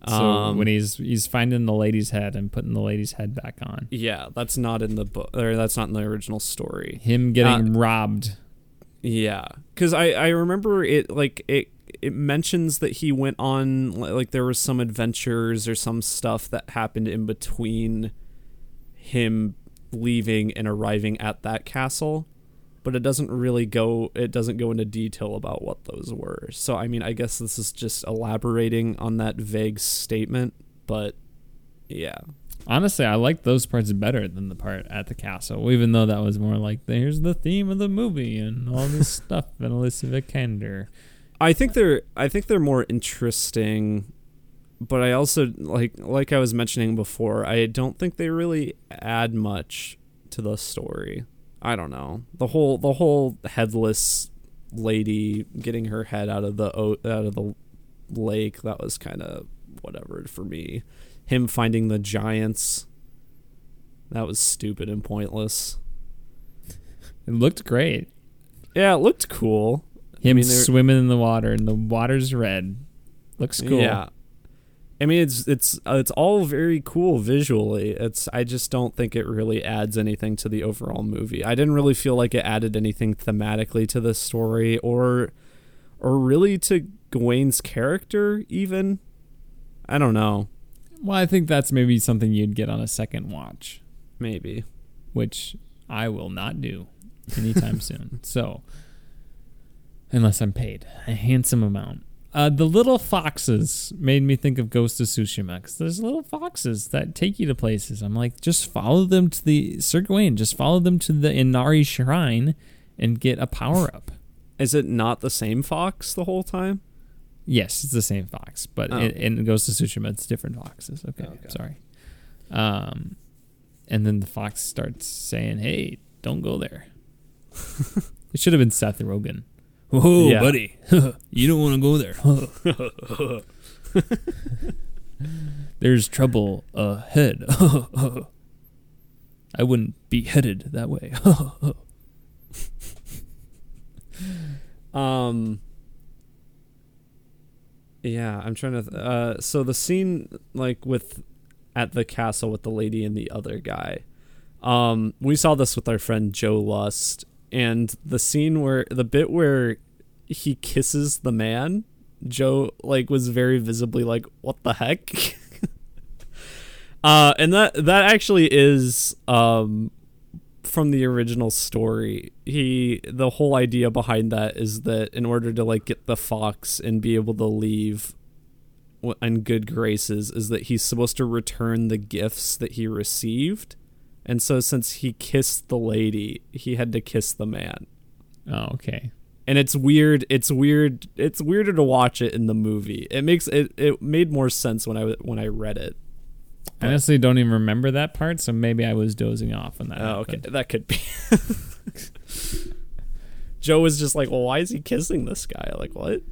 A: So um, when he's he's finding the lady's head and putting the lady's head back on.
B: Yeah that's not in the book or that's not in the original story.
A: Him getting uh, robbed
B: yeah because i i remember it like it it mentions that he went on like there was some adventures or some stuff that happened in between him leaving and arriving at that castle but it doesn't really go it doesn't go into detail about what those were. So i mean i guess this is just elaborating on that vague statement but yeah
A: honestly i like those parts better than the part at the castle even though that was more like here's the theme of the movie and all this stuff and Alicia Vikander
B: i think they're i think they're more interesting but I also like like I was mentioning before, I don't think they really add much to the story. I don't know. The whole the whole headless lady getting her head out of the out of the lake, that was kind of whatever for me. Him finding the giants that was stupid and pointless.
A: It looked great.
B: Yeah, it looked cool.
A: Him I mean, swimming in the water and the water's red. Looks cool.
B: Yeah. I mean, it's it's uh, it's all very cool visually. It's I just don't think it really adds anything to the overall movie. I didn't really feel like it added anything thematically to the story, or or really to Gawain's character. Even I don't know.
A: Well, I think that's maybe something you'd get on a second watch.
B: Maybe,
A: which I will not do anytime soon. So, unless I'm paid a handsome amount. Uh, the little foxes made me think of Ghost of Tsushima because there's little foxes that take you to places. I'm like, just follow them to the Sir Gawain, just follow them to the Inari Shrine and get a power up.
B: Is it not the same fox the whole time?
A: Yes, it's the same fox, but oh. it, in Ghost of Tsushima, it's different foxes. Okay, okay, sorry. Um, and then the fox starts saying, "Hey, don't go there." it should have been Seth Rogen. Whoa, yeah. buddy, you don't want to go there. There's trouble ahead. I wouldn't be headed that way.
B: um. Yeah, I'm trying to. Th- uh, so the scene, like with at the castle with the lady and the other guy, um, we saw this with our friend Joe Lust, and the scene where the bit where he kisses the man, Joe like was very visibly like, "What the heck?" Uh, and that that actually is um, from the original story. He the whole idea behind that is that in order to like get the fox and be able to leave in good graces is that he's supposed to return the gifts that he received. And so since he kissed the lady, he had to kiss the man.
A: Oh, okay.
B: And it's weird. It's weird. It's weirder to watch it in the movie. It makes it. It made more sense when I when I read it.
A: I honestly don't even remember that part, so maybe I was dozing off when that.
B: Oh, okay, that could be. Joe was just like, "Well, why is he kissing this guy?" Like, what?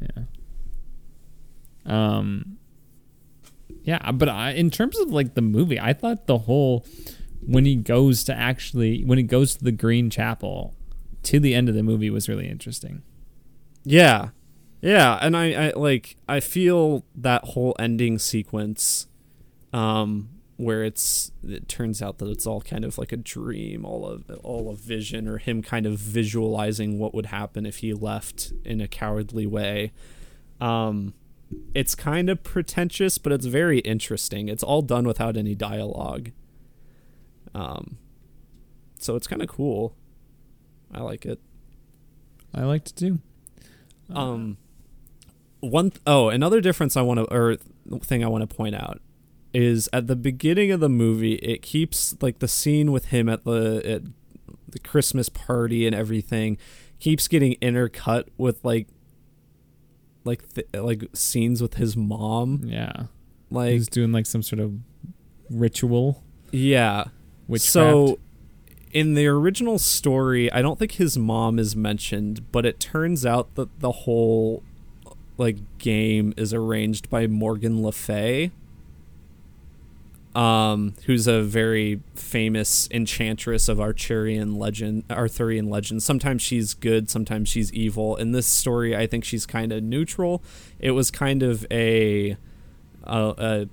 A: Yeah. Um. Yeah, but I, in terms of like the movie, I thought the whole when he goes to actually when he goes to the Green Chapel to the end of the movie was really interesting.
B: Yeah, yeah, and I, I like I feel that whole ending sequence, um, where it's it turns out that it's all kind of like a dream, all of all a vision, or him kind of visualizing what would happen if he left in a cowardly way. Um, it's kind of pretentious, but it's very interesting. It's all done without any dialogue. Um, so it's kind of cool. I like it.
A: I liked it too.
B: Um, one oh another difference I want to or thing I want to point out is at the beginning of the movie it keeps like the scene with him at the at the Christmas party and everything keeps getting intercut with like like th- like scenes with his mom
A: Yeah,
B: like
A: he's doing like some sort of ritual.
B: yeah
A: Witchcraft.
B: So, in the original story, I don't think his mom is mentioned, but it turns out that the whole like game is arranged by Morgan Le Fay, um, who's a very famous enchantress of Arthurian legend. Arthurian legend. Sometimes she's good, sometimes she's evil. In this story, I think she's kind of neutral. It was kind of a a, a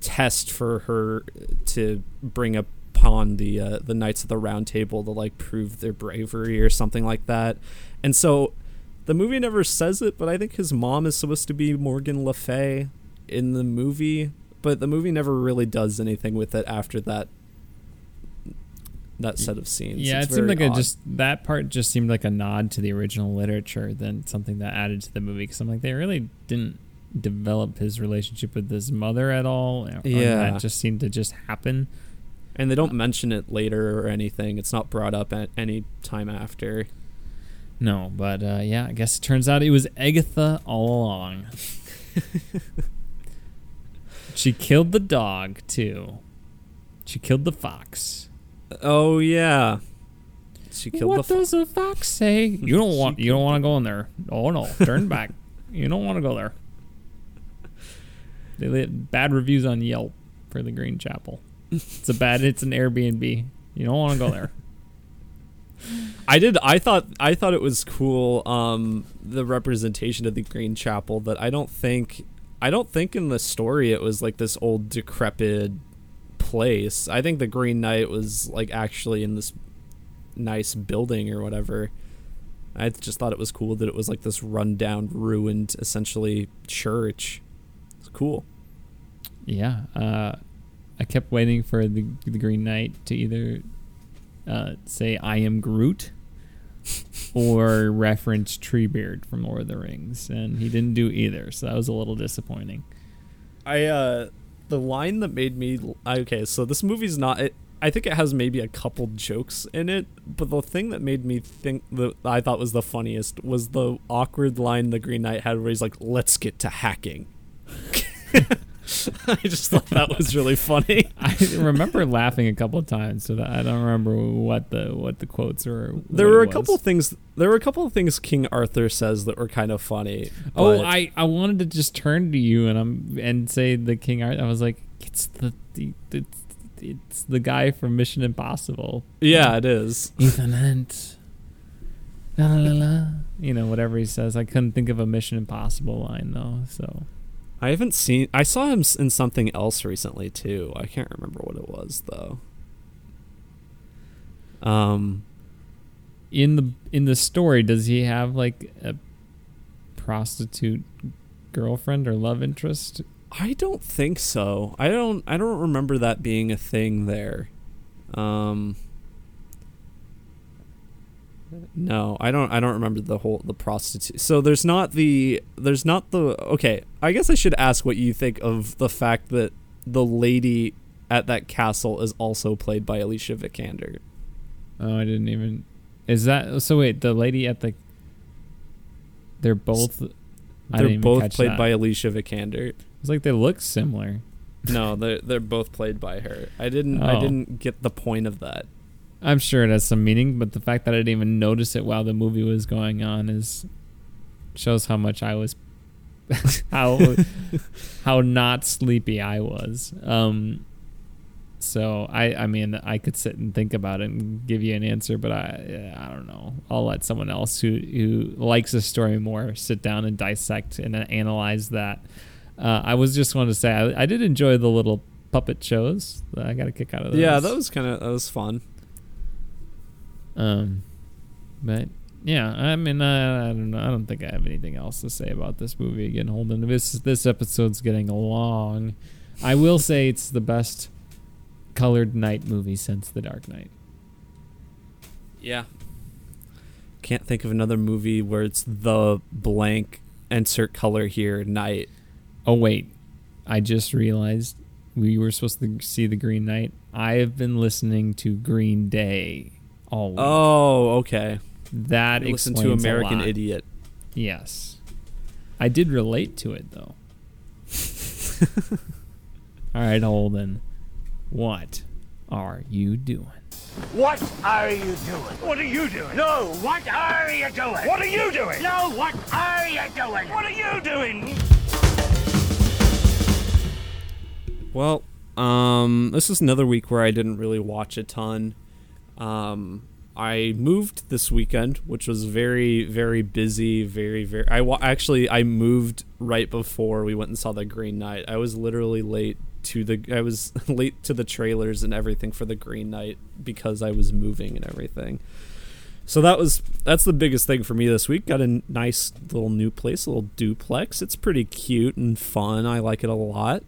B: test for her to bring upon the uh, the Knights of the Round Table to like prove their bravery or something like that. And so the movie never says it, but I think his mom is supposed to be Morgan Le Fay in the movie, but the movie never really does anything with it after that that set of scenes.
A: Yeah,
B: It's
A: it seemed like a just that part just seemed like a nod to the original literature than something that added to the movie. Because I'm like, they really didn't develop his relationship with his mother at all.
B: Yeah.
A: that just seemed to just happen.
B: and they don't mention it later or anything. It's not brought up at any time after.
A: No, but uh, yeah, I guess it turns out it was Agatha all along. she killed the dog too. She killed the fox.
B: Oh yeah, she killed
A: what
B: the. fo-
A: does a fox say? You don't want. You don't want to go in there. Oh no, turn back. You don't want to go there. They let bad reviews on Yelp for the Green Chapel. It's a bad. It's an Airbnb. You don't want to go there.
B: I did. I thought. I thought it was cool. Um, the representation of the Green Chapel. That I don't think. I don't think in the story it was like this old decrepit place. I think the Green Knight was like actually in this nice building or whatever. I just thought it was cool that it was like this rundown, ruined, essentially church. It's cool.
A: Yeah. Uh, I kept waiting for the the Green Knight to either uh, say "I am Groot" or reference Treebeard from Lord of the Rings, and he didn't do either. So that was a little disappointing.
B: I uh the line that made me okay, so this movie's not it, I think it has maybe a couple jokes in it, but the thing that made me think that I thought was the funniest was the awkward line the Green Knight had where he's like, "Let's get to hacking." I just thought that was really funny.
A: I remember laughing a couple of times, so I don't remember what the what the quotes were.
B: There were a couple things. There were a couple of things King Arthur says that were kind of funny.
A: Oh, I, I wanted to just turn to you and I'm and say the King Art. I was like, it's the, the it's, it's the guy from Mission Impossible.
B: yeah, it is.
A: Ethan Hunt. La, la, la, la. You know, whatever he says. I couldn't think of a Mission Impossible line though. So
B: I haven't seen. I saw him in something else recently too. I can't remember what it was though. Um,
A: in the in the story, does he have like a prostitute girlfriend or love interest?
B: I don't think so. I don't. I don't remember that being a thing there. Um. No, I don't. I don't remember the whole the prostitute. So there's not the there's not the okay. I guess I should ask what you think of the fact that the lady at that castle is also played by Alicia Vikander.
A: Oh, I didn't even. Is that so? Wait, the lady at the. They're both.
B: They're both played that. by Alicia Vikander.
A: It's like they look similar.
B: no, they're they're both played by her. I didn't. Oh. I didn't get the point of that.
A: I'm sure it has some meaning, but the fact that I didn't even notice it while the movie was going on is shows how much I was how how not sleepy I was. Um, so I I mean I could sit and think about it and give you an answer, but I I don't know. I'll let someone else who who likes the story more sit down and dissect and analyze that. Uh, I was just going to say I, I did enjoy the little puppet shows. I got a kick out of those.
B: Yeah, that was kind of that was fun.
A: Um, but yeah, I mean, uh, I don't know. I don't think I have anything else to say about this movie. Again, Holden, this this episode's getting long. I will say it's the best colored knight movie since The Dark Knight.
B: Yeah. Can't think of another movie where it's the blank insert color here knight.
A: Oh wait, I just realized we were supposed to see the Green Knight. I have been listening to Green Day all week.
B: Oh, okay.
A: That
B: you listen to American Idiot.
A: Yes, I did relate to it though. all right, Holden. What are you doing?
C: What are you doing? What are you doing? No, what are you doing? What are you doing? No, what are you doing? What are you doing?
B: Well, um, this is another week where I didn't really watch a ton. Um, I moved this weekend, which was very, very busy. Very, very. I wa- actually I moved right before we went and saw the Green Knight. I was literally late to the. I was late to the trailers and everything for the Green Knight because I was moving and everything. So that was that's the biggest thing for me this week. Got a nice little new place, a little duplex. It's pretty cute and fun. I like it a lot.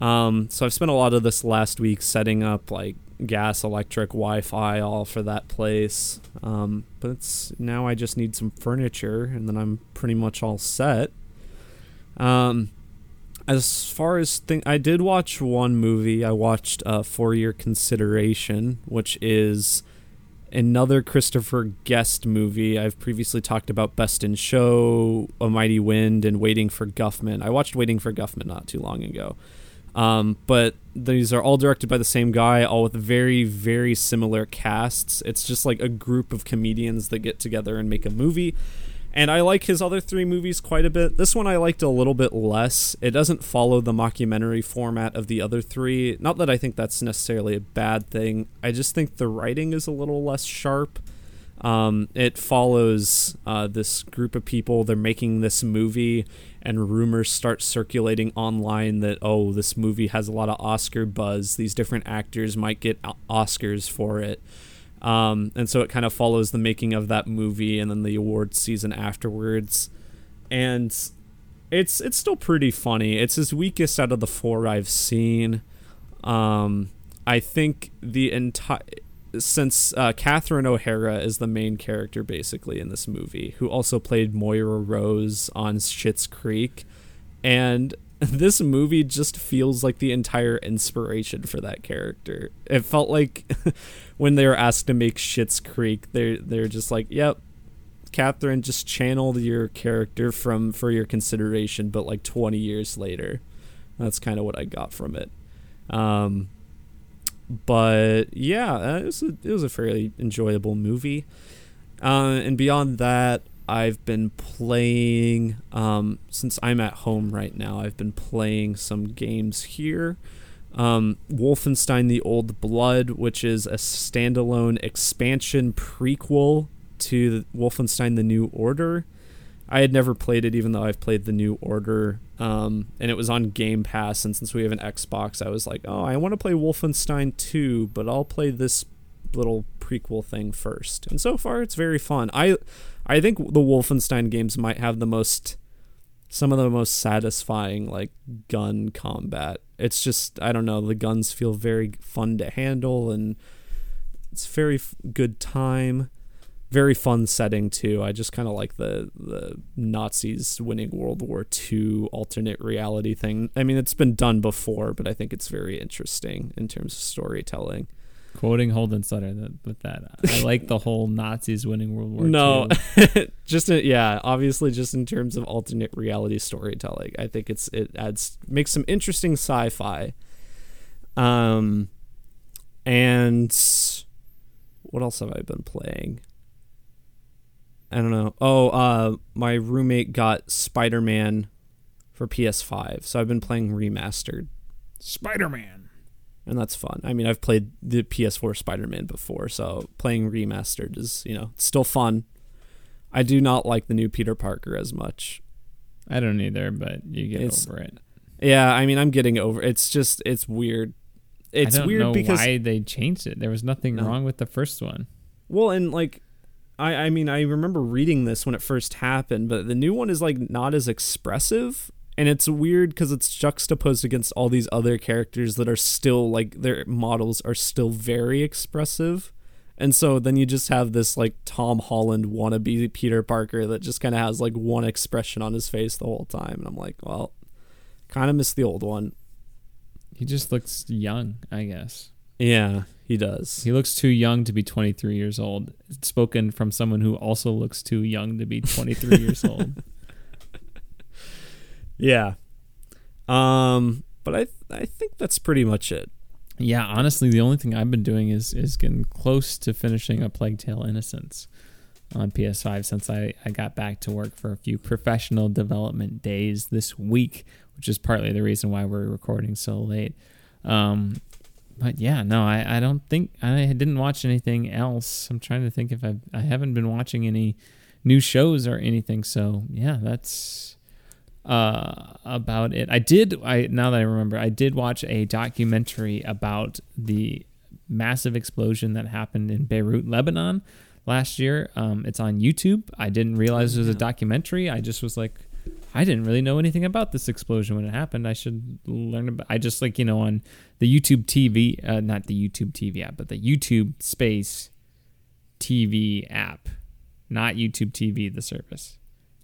B: Um, so I've spent a lot of this last week setting up like gas, electric, Wi-Fi, all for that place. Um, but it's now I just need some furniture, and then I'm pretty much all set. Um, as far as thing, I did watch one movie. I watched uh, For Your Consideration, which is another Christopher Guest movie. I've previously talked about Best in Show, A Mighty Wind, and Waiting for Guffman. I watched Waiting for Guffman not too long ago. Um, but these are all directed by the same guy, all with very, very similar casts. It's just like a group of comedians that get together and make a movie. And I like his other three movies quite a bit. This one I liked a little bit less. It doesn't follow the mockumentary format of the other three. Not that I think that's necessarily a bad thing. I just think the writing is a little less sharp. Um, it follows uh, this group of people. They're making this movie, and rumors start circulating online that oh, this movie has a lot of Oscar buzz. These different actors might get Oscars for it. Um, and so it kind of follows the making of that movie and then the awards season afterwards. And it's it's still pretty funny. It's his weakest out of the four I've seen. Um, I think the entire since uh, Catherine O'Hara is the main character basically in this movie, who also played Moira Rose on Schitt's Creek, and this movie just feels like the entire inspiration for that character. It felt like when they were asked to make Schitt's Creek, they're they're just like, "Yep, Catherine just channeled your character from for your consideration, but like 20 years later." That's kind of what I got from it. Um, but yeah, uh, it was a, it was a fairly enjoyable movie. Uh, and beyond that, I've been playing um, since I'm at home right now. I've been playing some games here. Um, Wolfenstein: The Old Blood, which is a standalone expansion prequel to Wolfenstein: The New Order. I had never played it, even though I've played The New Order, um, and it was on Game Pass. And since we have an Xbox, I was like, "Oh, I want to play Wolfenstein 2, but I'll play this little prequel thing first. And so far, it's very fun. I I think the Wolfenstein games might have the most some of the most satisfying like gun combat. It's just I don't know, the guns feel very fun to handle and it's very f- good time. Very fun setting too. I just kind of like the the Nazis winning World War II alternate reality thing. I mean, it's been done before, but I think it's very interesting in terms of storytelling.
A: Quoting Holden Sutter that, with that, I like the whole Nazis winning World War
B: no, just in, yeah, obviously, just in terms of alternate reality storytelling, I think it's it adds makes some interesting sci-fi. Um, and what else have I been playing? I don't know. Oh, uh, my roommate got Spider Man for PS5, so I've been playing remastered,
A: Spider Man.
B: and that's fun. I mean, I've played the PS4 Spider Man before, so playing remastered is you know it's still fun. I do not like the new Peter Parker as much.
A: I don't either, but you get
B: It's-
A: over it.
B: Yeah, I mean, I'm getting over. It's just it's weird. It's
A: I don't
B: weird
A: know
B: because
A: why they changed it. There was nothing
B: No.
A: wrong with the first one.
B: Well, and like, I I mean, I remember reading this when it first happened, but the new one is like not as expressive, and it's weird because it's juxtaposed against all these other characters that are still like their models are still very expressive, and so then you just have this like Tom Holland wannabe Peter Parker that just kind of has like one expression on his face the whole time, and I'm like, well, kind of miss the old one.
A: He just looks young, I guess.
B: Yeah, he does.
A: He looks too young to be 23 years old. It's spoken from someone who also looks too young to be 23 years old.
B: Yeah. Um, but I I think that's pretty much it.
A: Yeah, honestly, the only thing I've been doing is is getting close to finishing a Plague Tale Innocence on PS5 since I, I got back to work for a few professional development days this week, which is partly the reason why we're recording so late. Um, but yeah, no, I, I don't think I didn't watch anything else. I'm trying to think if I I haven't been watching any new shows or anything. So yeah, that's uh, about it. I did. I now that I remember, I did watch a documentary about the massive explosion that happened in Beirut, Lebanon, last year. Um, it's on YouTube. I didn't realize it was a documentary. I just was like, I didn't really know anything about this explosion when it happened. I should learn about. I just like you know on the YouTube TV, uh, not the YouTube TV app, but the YouTube Space TV app, not YouTube TV, the service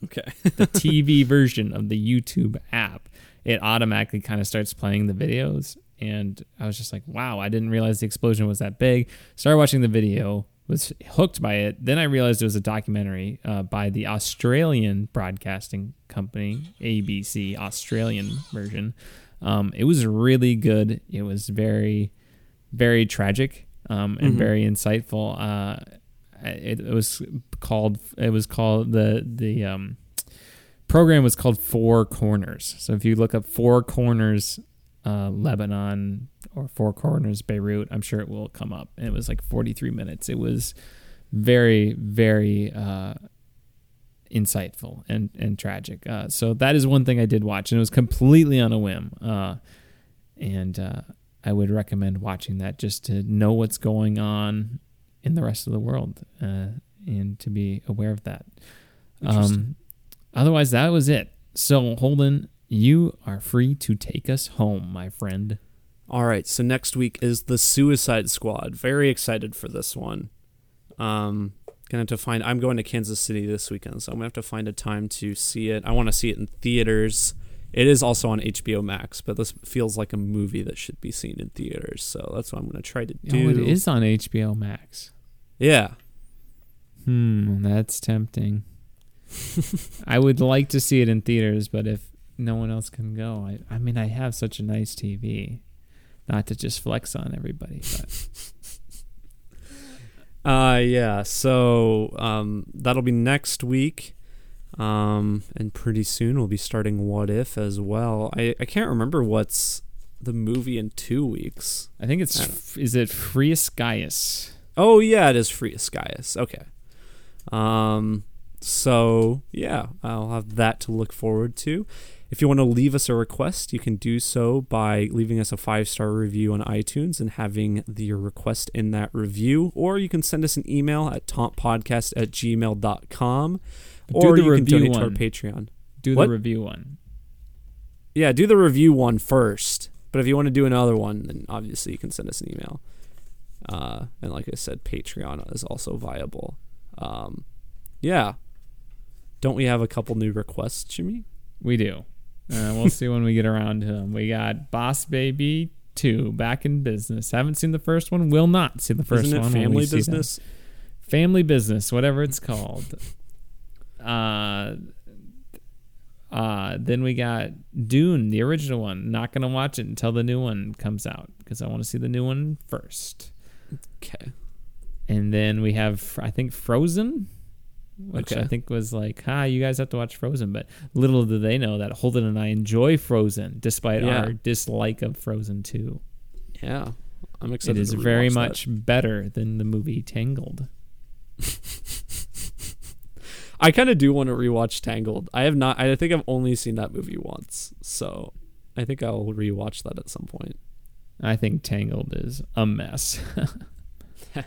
B: Okay.
A: the TV version of the YouTube app, it automatically kind of starts playing the videos. And I was just like, wow, I didn't realize the explosion was that big. Started watching the video, was hooked by it. Then I realized it was a documentary uh, by the Australian broadcasting company, ABC, Australian version. Um, it was really good. It was very, very tragic um, and very insightful. Uh, it, it was called it was called the the um, program was called Four Corners. So if you look up Four Corners uh, Lebanon or Four Corners Beirut, I'm sure it will come up. And it was like 43 minutes. It was very very uh, insightful and and tragic. Uh, so that is one thing I did watch, and it was completely on a whim. Uh, and uh, I would recommend watching that just to know what's going on in the rest of the world uh, and to be aware of that. Um, otherwise, that was it. So, Holden, you are free to take us home, my friend.
B: All right, so next week is the Suicide Squad. Very excited for this one. Um, gonna have to find. I'm going to Kansas City this weekend, so I'm gonna have to find a time to see it. I want to see it in theaters. It is also on HBO Max, but this feels like a movie that should be seen in theaters. So that's what I'm gonna try to do.
A: Oh, it is on HBO Max.
B: Yeah.
A: Hmm, that's tempting. I would like to see it in theaters, but if no one else can go, I, I mean, I have such a nice TV. Not to just flex on everybody, but
B: Uh, yeah. So um, that'll be next week. Um, and pretty soon we'll be starting What If as well. I, I can't remember what's the movie in two weeks.
A: I think it's
B: I
A: is it Free Guy?
B: Oh yeah, it is Free Guy. Okay. Um so yeah, I'll have that to look forward to. If you want to leave us a request, you can do so by leaving us a five star review on iTunes and having the, your request in that review. Or you can send us an email at tauntpodcast at gmail.com.
A: Do
B: Or
A: the
B: you can donate to our. Patreon.
A: Do
B: What?
A: the review one.
B: Yeah, do the review one first. But if you want to do another one, then obviously you can send us an email. Uh, and like I said, Patreon is also viable. Um, yeah. Don't we have a couple new requests, Jimmy?
A: We do. Uh, we'll see when we get around to them. We got Boss Baby 2 back in business. Haven't seen the first one. Will not see the 1st
B: Isn't it
A: one.
B: family business?
A: Family business, whatever it's called. Uh, uh, then we got Dune, the original one. Not gonna watch it until the new one comes out because I want to see the new one first.
B: Okay.
A: And then we have, I think, Frozen, which I think was like, "Ah, you guys have to watch Frozen." But little do they know that Holden and I enjoy Frozen, despite
B: Yeah.
A: our dislike of Frozen Two.
B: Yeah. I'm excited.
A: It
B: is
A: very
B: rewatch that.
A: much better than the movie Tangled.
B: I kind of do want to rewatch Tangled. I have not. I think I've only seen that movie once, so I think I'll rewatch that at some point.
A: I think Tangled is a mess.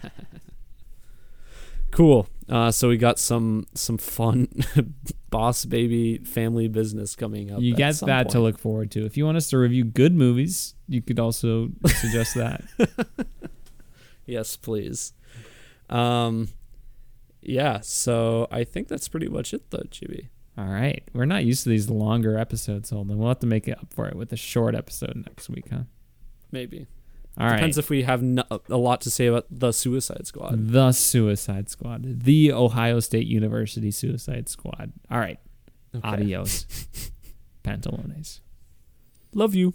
B: Cool. Uh, so we got some some fun boss baby family business coming up.
A: you got that to look forward to. If you want us to review good movies, you could also suggest that.
B: Yes, please. Um, yeah. So I think that's pretty much it, though, Chibi.
A: All right. We're not used to these longer episodes, Holden. We'll have to make it up for it with a short episode next week, huh?
B: Maybe.
A: All right.
B: Depends if we have no, a lot to say about the Suicide Squad.
A: The Suicide Squad. The Ohio State University Suicide Squad. All right.
B: Okay.
A: Adios. Pantalones.
B: Love you.